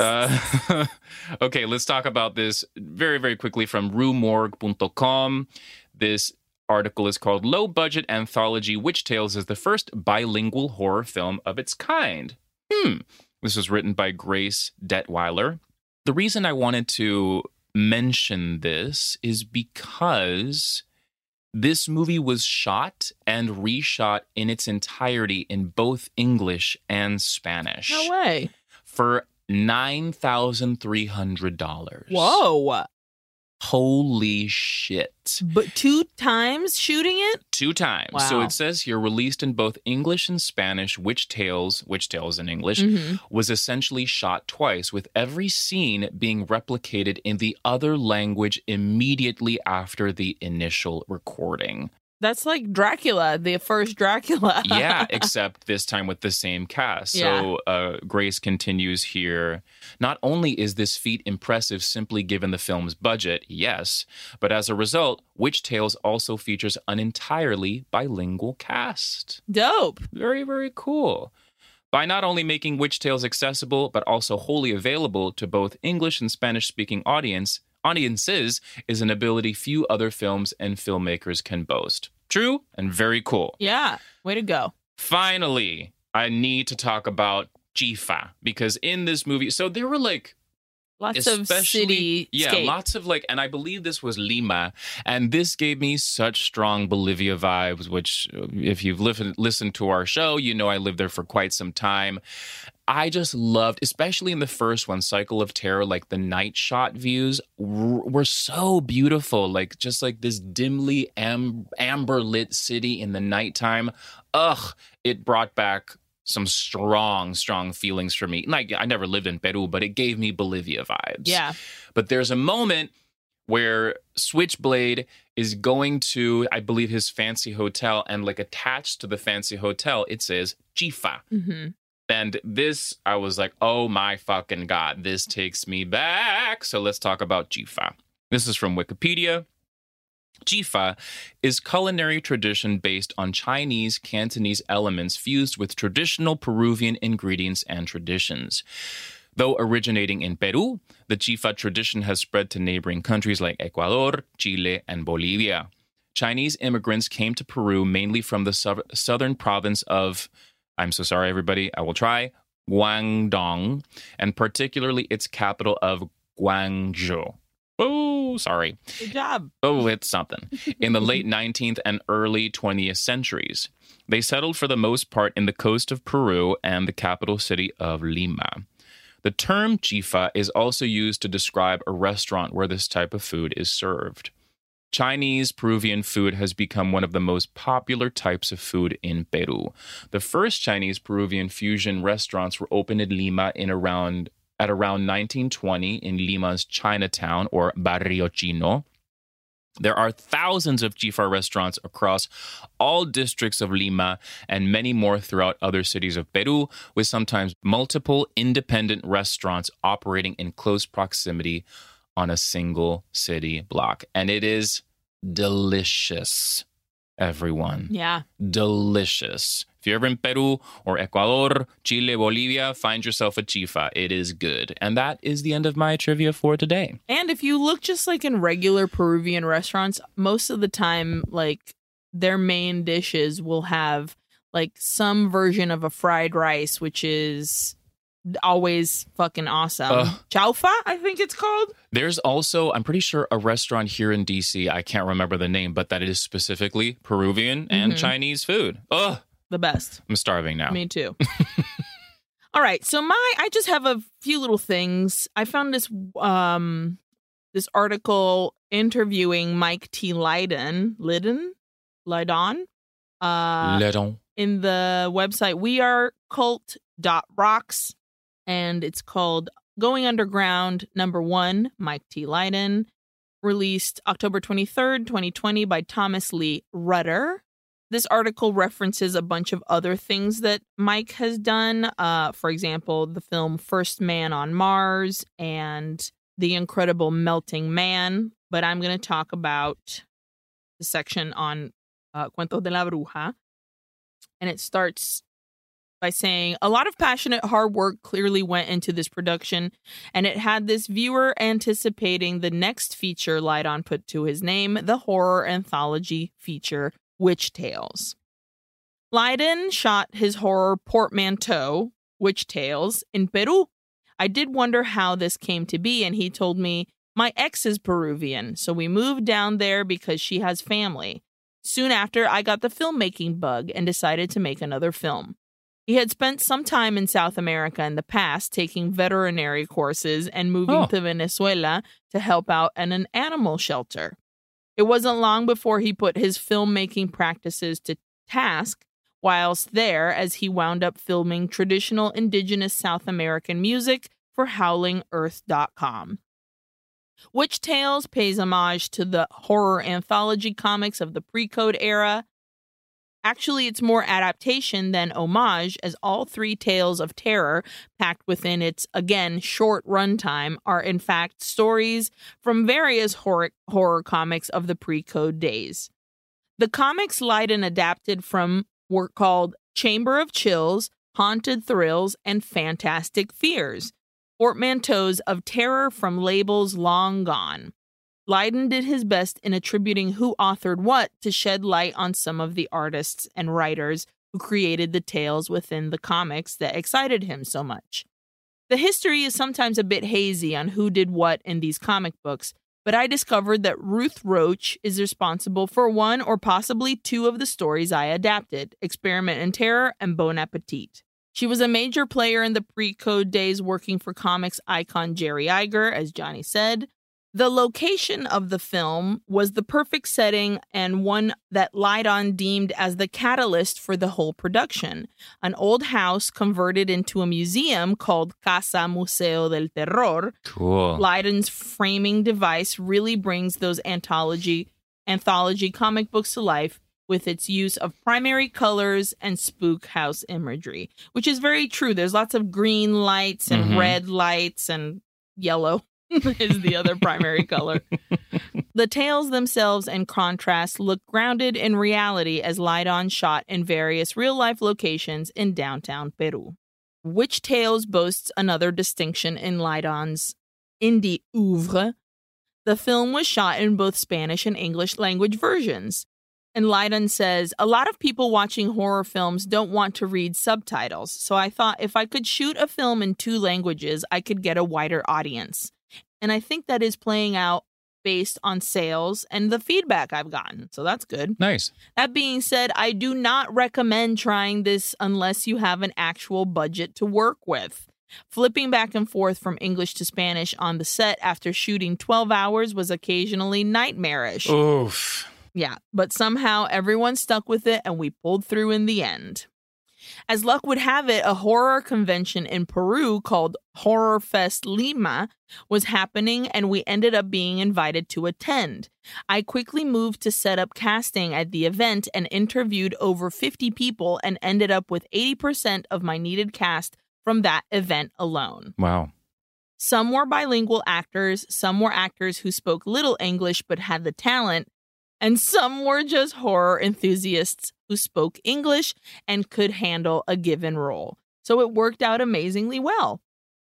Uh, okay, let's talk about this very, very quickly from rumorg.com. This article is called Low Budget Anthology Witch Tales is the first bilingual horror film of its kind. Hmm. This was written by Grace Detweiler. The reason I wanted to mention this is because this movie was shot and reshot in its entirety in both English and Spanish No way. for $9,300. Whoa. Holy shit. But two times shooting it? Two times. So it says here released in both English and Spanish, Witch Tales, Witch Tales in English, Mhm. was essentially shot twice, with every scene being replicated in the other language immediately after the initial recording. That's like Dracula, the first Dracula. yeah, except this time with the same cast. So uh, Grace continues here. Not only is this feat impressive simply given the film's budget, yes, but as a result, Witch Tales also features an entirely bilingual cast. Dope. Very, very cool. by not only making Witch Tales accessible, but also wholly available to both English and Spanish speaking audience, audiences is an ability few other films and filmmakers can boast. True and very cool. Yeah. Way to go. Finally, I need to talk about Chifa because in this movie, so there were like Lots of city. yeah lots of like and i believe this was lima and this gave me such strong bolivia vibes which uh, if you've listened listened to our show you know i lived there for quite some time i just loved especially in the first one cycle of terror like the night shot views were so beautiful like just like this dimly am- amber lit city in the nighttime ugh it brought back some strong, strong feelings for me. Like I never lived in Peru, but it gave me Bolivia vibes. Yeah. But there's a moment where Switchblade is going to, I believe, his fancy hotel, and like attached to the fancy hotel, it says Chifa. hmm And this, I was like, oh my fucking God, this takes me back. So let's talk about Chifa. This is from Wikipedia. Chifa is culinary tradition based on Chinese Cantonese elements fused with traditional Peruvian ingredients and traditions. Though originating in Peru, the Chifa tradition has spread to neighboring countries like Ecuador, Chile, and Bolivia. Chinese immigrants came to Peru mainly from the sou- southern province of, I'm so sorry, everybody, I will try, Guangdong, and particularly its capital of Guangzhou. Oh, sorry. Good job. Oh, it's something. In the late 19th and early 20th centuries, they settled for the most part in the coast of Peru and the capital city of Lima. The term chifa is also used to describe a restaurant where this type of food is served. Chinese Peruvian food has become one of the most popular types of food in Peru. The first Chinese Peruvian fusion restaurants were opened in Lima in around at around 1920 in Lima's Chinatown or Barrio Chino. There are thousands of Chifa restaurants across all districts of Lima and many more throughout other cities of Peru, with sometimes multiple independent restaurants operating in close proximity on a single city block. And it is delicious, everyone Yeah. delicious. If you're ever in Peru or Ecuador, Chile, Bolivia, find yourself a chifa. It is good. And that is the end of my trivia for today. And if you look just like in regular Peruvian restaurants, most of the time, like their main dishes will have like some version of a fried rice, which is always fucking awesome. Ugh. Chaufa, I think it's called. There's also, I'm pretty sure, a restaurant here in DC. I can't remember the name, but that is specifically Peruvian and Mhm. Chinese food. Ugh, The best. I'm starving now. Me too. All right, so my I just have a few little things. I found this um this article interviewing Mike T. Lyddon, Lyddon, Lyddon, uh, Ledon. in the website we are cult.rocks and it's called Going Underground number 1 Mike T. Lyddon released October 23rd 2020 by Thomas Lee Rudder. This article references a bunch of other things that Mike has done uh for example the film First Man on Mars and The Incredible Melting Man but I'm going to talk about the section on uh, Cuentos de la Bruja. And it starts by saying a lot of passionate hard work clearly went into this production and it had this viewer anticipating the next feature Lyddon put to his name the horror anthology feature Witch Tales. Lyddon shot his horror portmanteau Witch Tales in Peru. I did wonder how this came to be and he told me my ex is Peruvian so we moved down there because she has family. Soon after, I got the filmmaking bug and decided to make another film. He had spent some time in South America in the past taking veterinary courses and moving Oh. to Venezuela to help out at an animal shelter. It wasn't long before he put his filmmaking practices to task whilst there as he wound up filming traditional indigenous South American music for howlingearth.com. Witch Tales pays homage to the horror anthology comics of the pre code era. Actually, it's more adaptation than homage, as all three tales of terror, packed within its, again, short runtime, are in fact stories from various horror, horror comics of the pre code days. The comics Leiden adapted from were called Chamber of Chills, haunted thrills, and fantastic fears. Portmanteaus of terror from labels long gone. Lyddon did his best in attributing who authored what to shed light on some of the artists and writers who created the tales within the comics that excited him so much. The history is sometimes a bit hazy on who did what in these comic books, but I discovered that Ruth Roche is responsible for one or possibly two of the stories I adapted Experiment in Terror and Bon Appetit. She was a major player in the pre code days working for comics icon Jerry Iger, as Jonny said. The location of the film was the perfect setting and one that Lyddon deemed as the catalyst for the whole production. An old house converted into a museum called Casa Museo del Terror. Cool. Lyddon's framing device really brings those anthology anthology comic books to life with its use of primary colors and spook house imagery, which is very true. There's lots of green lights and Mhm. red lights and yellow is the other primary color. The tales themselves and contrast look grounded in reality as Lyddon shot in various real life locations in downtown Peru. Witch Tales boasts another distinction in Lyddon's indie oeuvre. The film was shot in both Spanish and English language versions. And Lyddon says, A lot of people watching horror films don't want to read subtitles, so I thought if I could shoot a film in two languages, I could get a wider audience. And I think that is playing out based on sales and the feedback I've gotten. So that's good. Nice. That being said, I do not recommend trying this unless you have an actual budget to work with. Flipping back and forth from English to Spanish on the set after shooting 12 hours was occasionally nightmarish. Oof. Yeah, but somehow everyone stuck with it and we pulled through in the end. As luck would have it, a horror convention in Peru called Horror Fest Lima was happening and we ended up being invited to attend. I quickly moved to set up casting at the event and interviewed over 50 people and ended up with 80% of my needed cast from that event alone. Wow. Some were bilingual actors, some were actors who spoke little English but had the talent, and some were just horror enthusiasts who spoke English and could handle a given role. So it worked out amazingly well.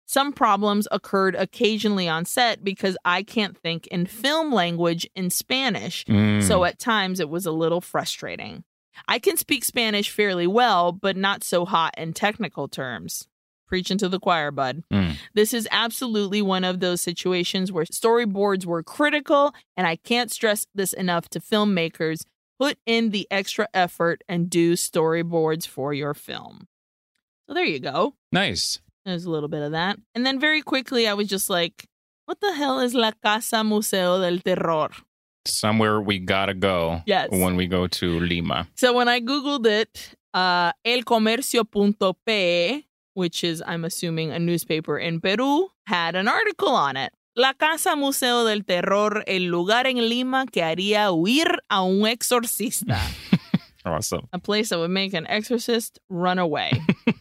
Some problems occurred occasionally on set because I can't think in film language in Spanish, Mm. so at times it was a little frustrating. I can speak Spanish fairly well, but not so hot in technical terms. Preaching to the choir, bud. Mm. This is absolutely one of those situations where storyboards were critical, and I can't stress this enough to filmmakers. Put in the extra effort and do storyboards for your film. So there you go. nice. There's a little bit of that. And then very quickly, I was just like, what the hell is La Casa Museo del Terror? Somewhere we gotta go Yes. when we go to Lima. So when I Googled it, uh, elcomercio.pe, which is, I'm assuming, a newspaper in Peru, had an article on it. La Casa Museo del Terror, el lugar en Lima que haría huir a un exorcista. Awesome. a place that would make an exorcist run away.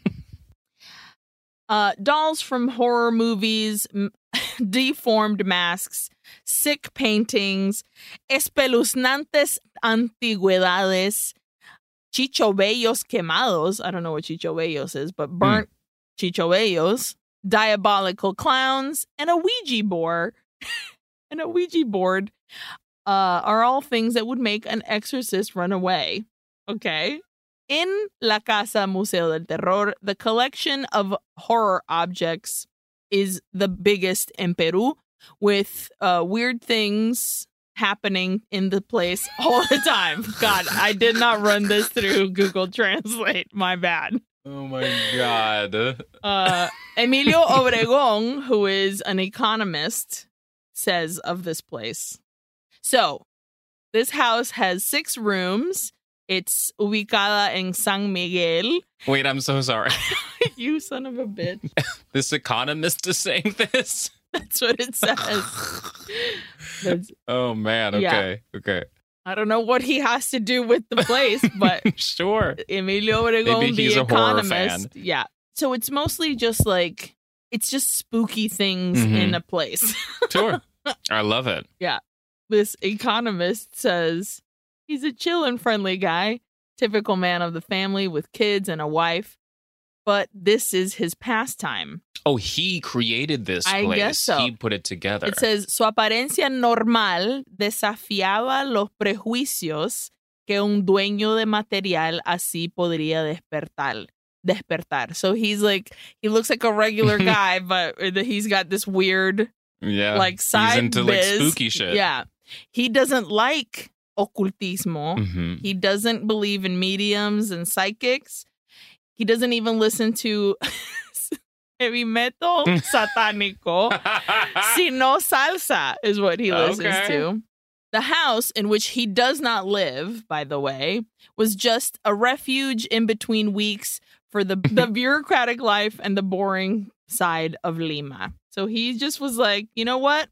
uh, dolls from horror movies, m- deformed masks, sick paintings, espeluznantes antigüedades, chichobellos quemados. I don't know what chichobellos is, but burnt chichobellos, diabolical clowns, and a Ouija board. and a Ouija board uh, are all things that would make an exorcist run away. Okay. In La Casa Museo del Terror, the collection of horror objects is the biggest in Peru, with uh, weird things happening in the place all the time. God, I did not run this through Google Translate. My bad. Oh my god. Uh, Emilio Obregon, who is an economist, says of this place. So, this house has six rooms. It's ubicada en San Miguel. Wait, I'm so sorry. you son of a bitch. This economist is saying this? That's what it says. Oh man, Yeah. okay. I don't know what he has to do with the place, but sure. Emilio Obregon, Maybe he's the a economist. Yeah. So it's mostly just like it's just spooky things Mhm. in a place. Sure. I love it. Yeah. This economist says he's a chill and friendly guy, typical man of the family with kids and a wife. But this is his pastime. Oh, he created this I place. guess so. He put it together. It says, su apariencia normal desafiaba los prejuicios que un dueño de material así podría despertar. Despertar. So he's like, he looks like a regular guy, but he's got this weird, yeah. like, side He's into like spooky shit. Yeah. He doesn't like occultismo. hmm He doesn't believe in mediums and psychics. He doesn't even listen to heavy metal satánico, sino salsa is what he listens Okay. to. The house in which he does not live, by the way, was just a refuge in between weeks for the, the bureaucratic life and the boring side of Lima. So he just was like, you know what?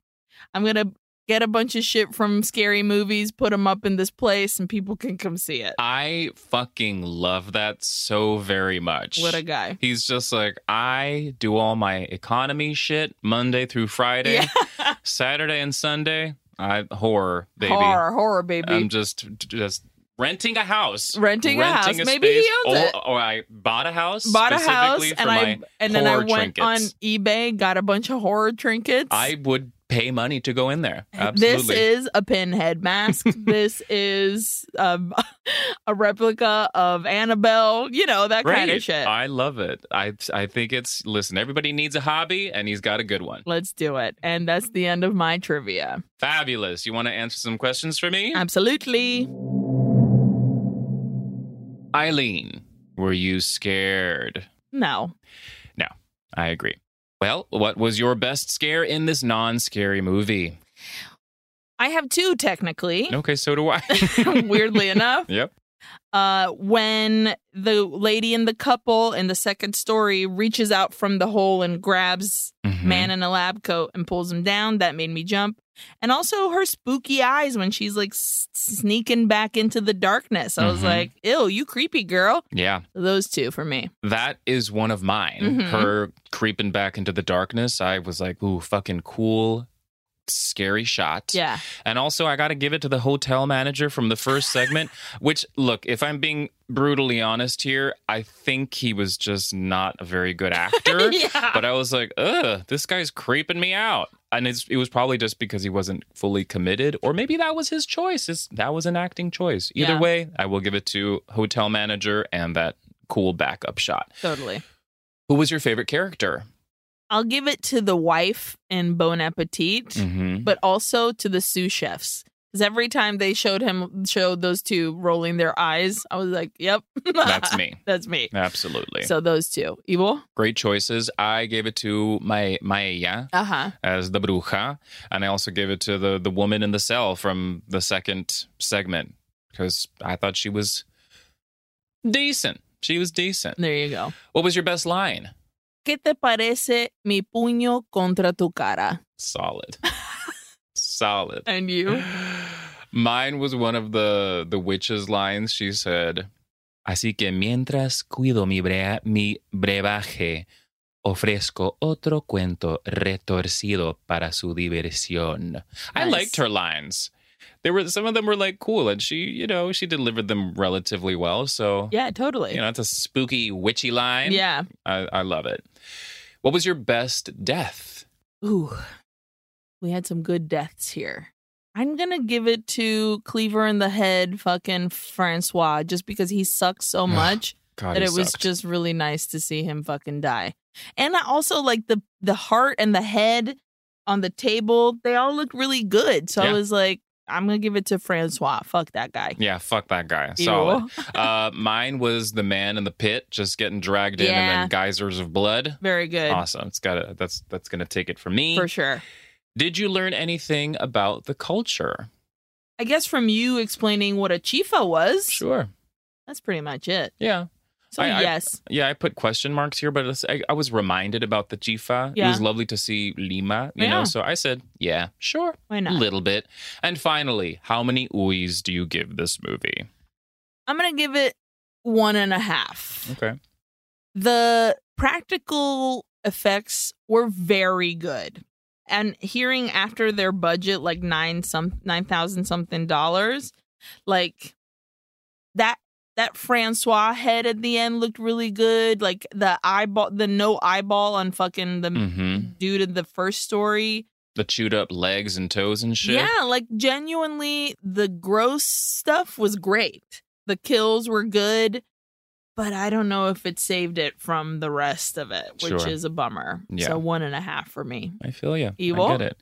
I'm going to get a bunch of shit from scary movies, put them up in this place, and people can come see it. I fucking love that so very much. What a guy. He's just like, I do all my economy shit Monday through Friday, Yeah. Saturday and Sunday. I horror, baby. Horror, horror, baby. I'm just just renting a house. Renting a house. Maybe he owns or, it. or I bought a house. Bought a house, and I and then I went trinkets. on eBay, got a bunch of horror trinkets. I would pay money to go in there. Absolutely. This is a pinhead mask. this is um, a replica of Annabelle. You know that kind of shit. I love it. I I think it's listen. Everybody needs a hobby, and he's got a good one. Let's do it. And that's the end of my trivia. Fabulous. You want to answer some questions for me, Absolutely. Aileen? Were you scared? No. No. I agree. Well, what was your best scare in this non-scary movie? I have two technically. Okay, so do I. Weirdly enough. Yep. Uh, when the lady in the couple in the second story reaches out from the hole and grabs Mhm. man in a lab coat and pulls him down, that made me jump. And also her spooky eyes when she's like s- sneaking back into the darkness. I was Mhm. like, ew, you creepy girl. Yeah, Those two for me. that is one of mine. Mhm. Her creeping back into the darkness. I was like, ooh, fucking cool, scary shot. Yeah. And also, I got to give it to the hotel manager from the first segment, which, look, if I'm being brutally honest here, I think he was just not a very good actor. yeah. But I was like, ugh, this guy's creeping me out. And it's, it was probably just because he wasn't fully committed, or maybe that was his choice. It's, that was an acting choice. Either Yeah. way, I will give it to hotel manager and that cool backup shot. totally. Who was your favorite character? I'll give it to the wife in Bon Appetit, Mm-hmm. but also to the sous chefs. Because every time they showed him, showed those two rolling their eyes, I was like, yep. That's me. That's me. Absolutely. So those two. evil, Great choices. I gave it to my Mayella Uh huh. as the bruja, and I also gave it to the the woman in the cell from the second segment because I thought she was decent. She was decent. There you go. What was your best line? ¿Qué te parece mi puño contra tu cara? Solid. Solid. And you? Mine was one of the the witch's lines. She said, "Así que mientras cuido mi bre- mi brebaje, ofrezco otro cuento retorcido para su diversión." I liked her lines. They were some of them were like cool, and she, you know, she delivered them relatively well. So Yeah, totally. you know, it's a spooky witchy line. yeah. I, I love it. What was your best death? Ooh, we had some good deaths here. I'm gonna give it to Cleaver in the head, fucking Francois, just because he sucks so much God, that it was sucked. just really nice to see him fucking die. And I also like the the heart and the head on the table. They all look really good. So I was like, I'm gonna give it to Francois. Fuck that guy. Yeah, fuck that guy. Solid. uh, mine was the man in the pit, just getting dragged in, and then geysers of blood. Very good. Awesome. It's got to That's that's gonna take it for me. For sure. Did you learn anything about the culture? I guess from you explaining what a chifa was, Sure. that's pretty much it. Yeah. So I- I- yes. Yeah, I put question marks here, but I, I was reminded about the Chifa. It was lovely to see Lima, you Yeah. know. So I said, yeah, sure, Why not, a little bit. And finally, how many oohs do you give this movie? I'm gonna give it one and a half. Okay. The practical effects were very good. And hearing after their budget like nine some nine thousand something dollars, like that that Francois head at the end looked really good. Like the eyeball, the no eyeball on fucking the hmm dude in the first story. The chewed up legs and toes and shit. Yeah, like genuinely, the gross stuff was great. The kills were good, but I don't know if it saved it from the rest of it, which Sure. is a bummer. Yeah. So one and a half for me. I feel you. Evil? I get it.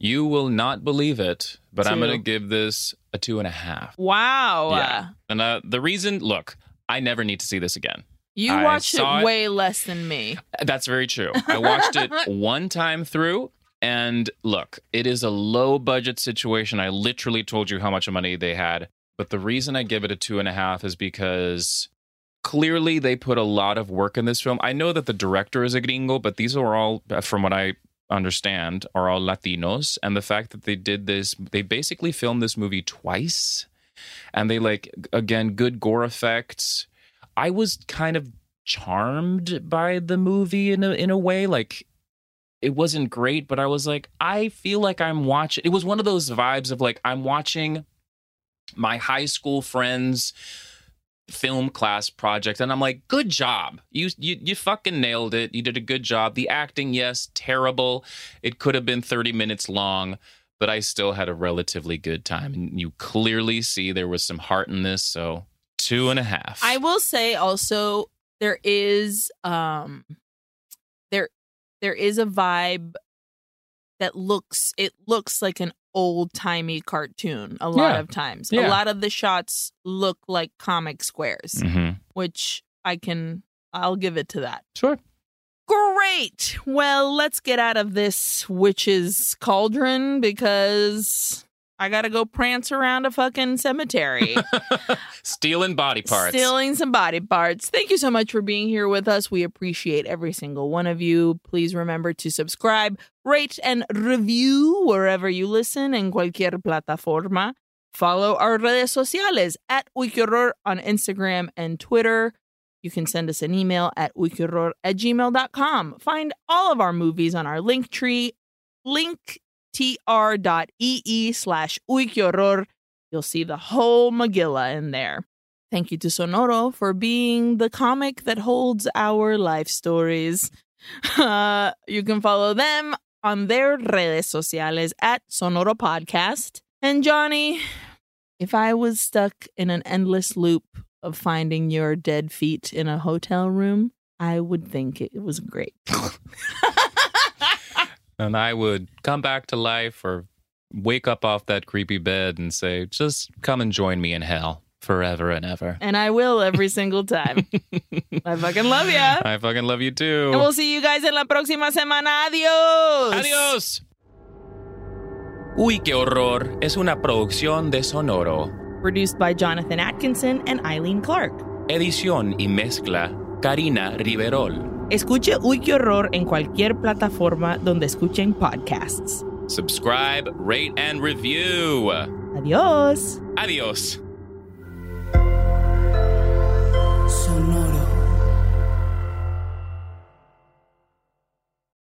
You will not believe it, but I'm going to give this a two and a half. Wow. Yeah. And uh, the reason, look, I never need to see this again. You I watched it it- way less than me. That's very true. I watched it one time through. And look, it is a low budget situation. I literally told you how much money they had. But the reason I give it a two and a half is because clearly they put a lot of work in this film. I know that the director is a gringo, but these are all, from what I understand, are all Latinos. And the fact that they did this, they basically filmed this movie twice. And they like, again, good gore effects. I was kind of charmed by the movie in a in a way like it wasn't great but i was like i feel like i'm watching it was one of those vibes of like i'm watching my high school friends film class project and i'm like good job. You you you fucking nailed it. You did a good job. The acting yes terrible. It could have been 30 minutes long but i still had a relatively good time. And you clearly see there was some heart in this so two and a half. I will say also there is um there there is a vibe that looks it looks like an old timey cartoon a lot Yeah. of times. Yeah. A lot of the shots look like comic squares, Mhm. which I can I'll give it to that. sure Great. Well, let's get out of this witch's cauldron because I gotta go prance around a fucking cemetery. Stealing body parts. Stealing some body parts. Thank you so much for being here with us. We appreciate every single one of you. Please remember to subscribe, rate, and review wherever you listen in cualquier plataforma. Follow our redes sociales at Uyquehorror on Instagram and Twitter. You can send us an email at uyquehorror at gmail.com. Find all of our movies on our link tree, linktr.ee slash uyquehorror. You'll see the whole Megillah in there. Thank you to Sonoro for being the comic that holds our life stories. Uh, you can follow them on their redes sociales at Sonoro Podcast. And Jonny, if I was stuck in an endless loop of finding your dead feet in a hotel room, I would think it was great. and I would come back to life or wake up off that creepy bed and say, just come and join me in hell forever and ever. and I will every single time. I fucking love you. I fucking love you too. And we'll see you guys in la próxima semana. Adios. Adios. Uy, qué horror. Es una producción de Sonoro. Produced by Jonathan Atkinson and Aileen Clark. Edición y mezcla, Karina Riverol. Escuche Uy qué horror en cualquier plataforma donde escuchen podcasts. Subscribe, rate, and review. Adios. Adios.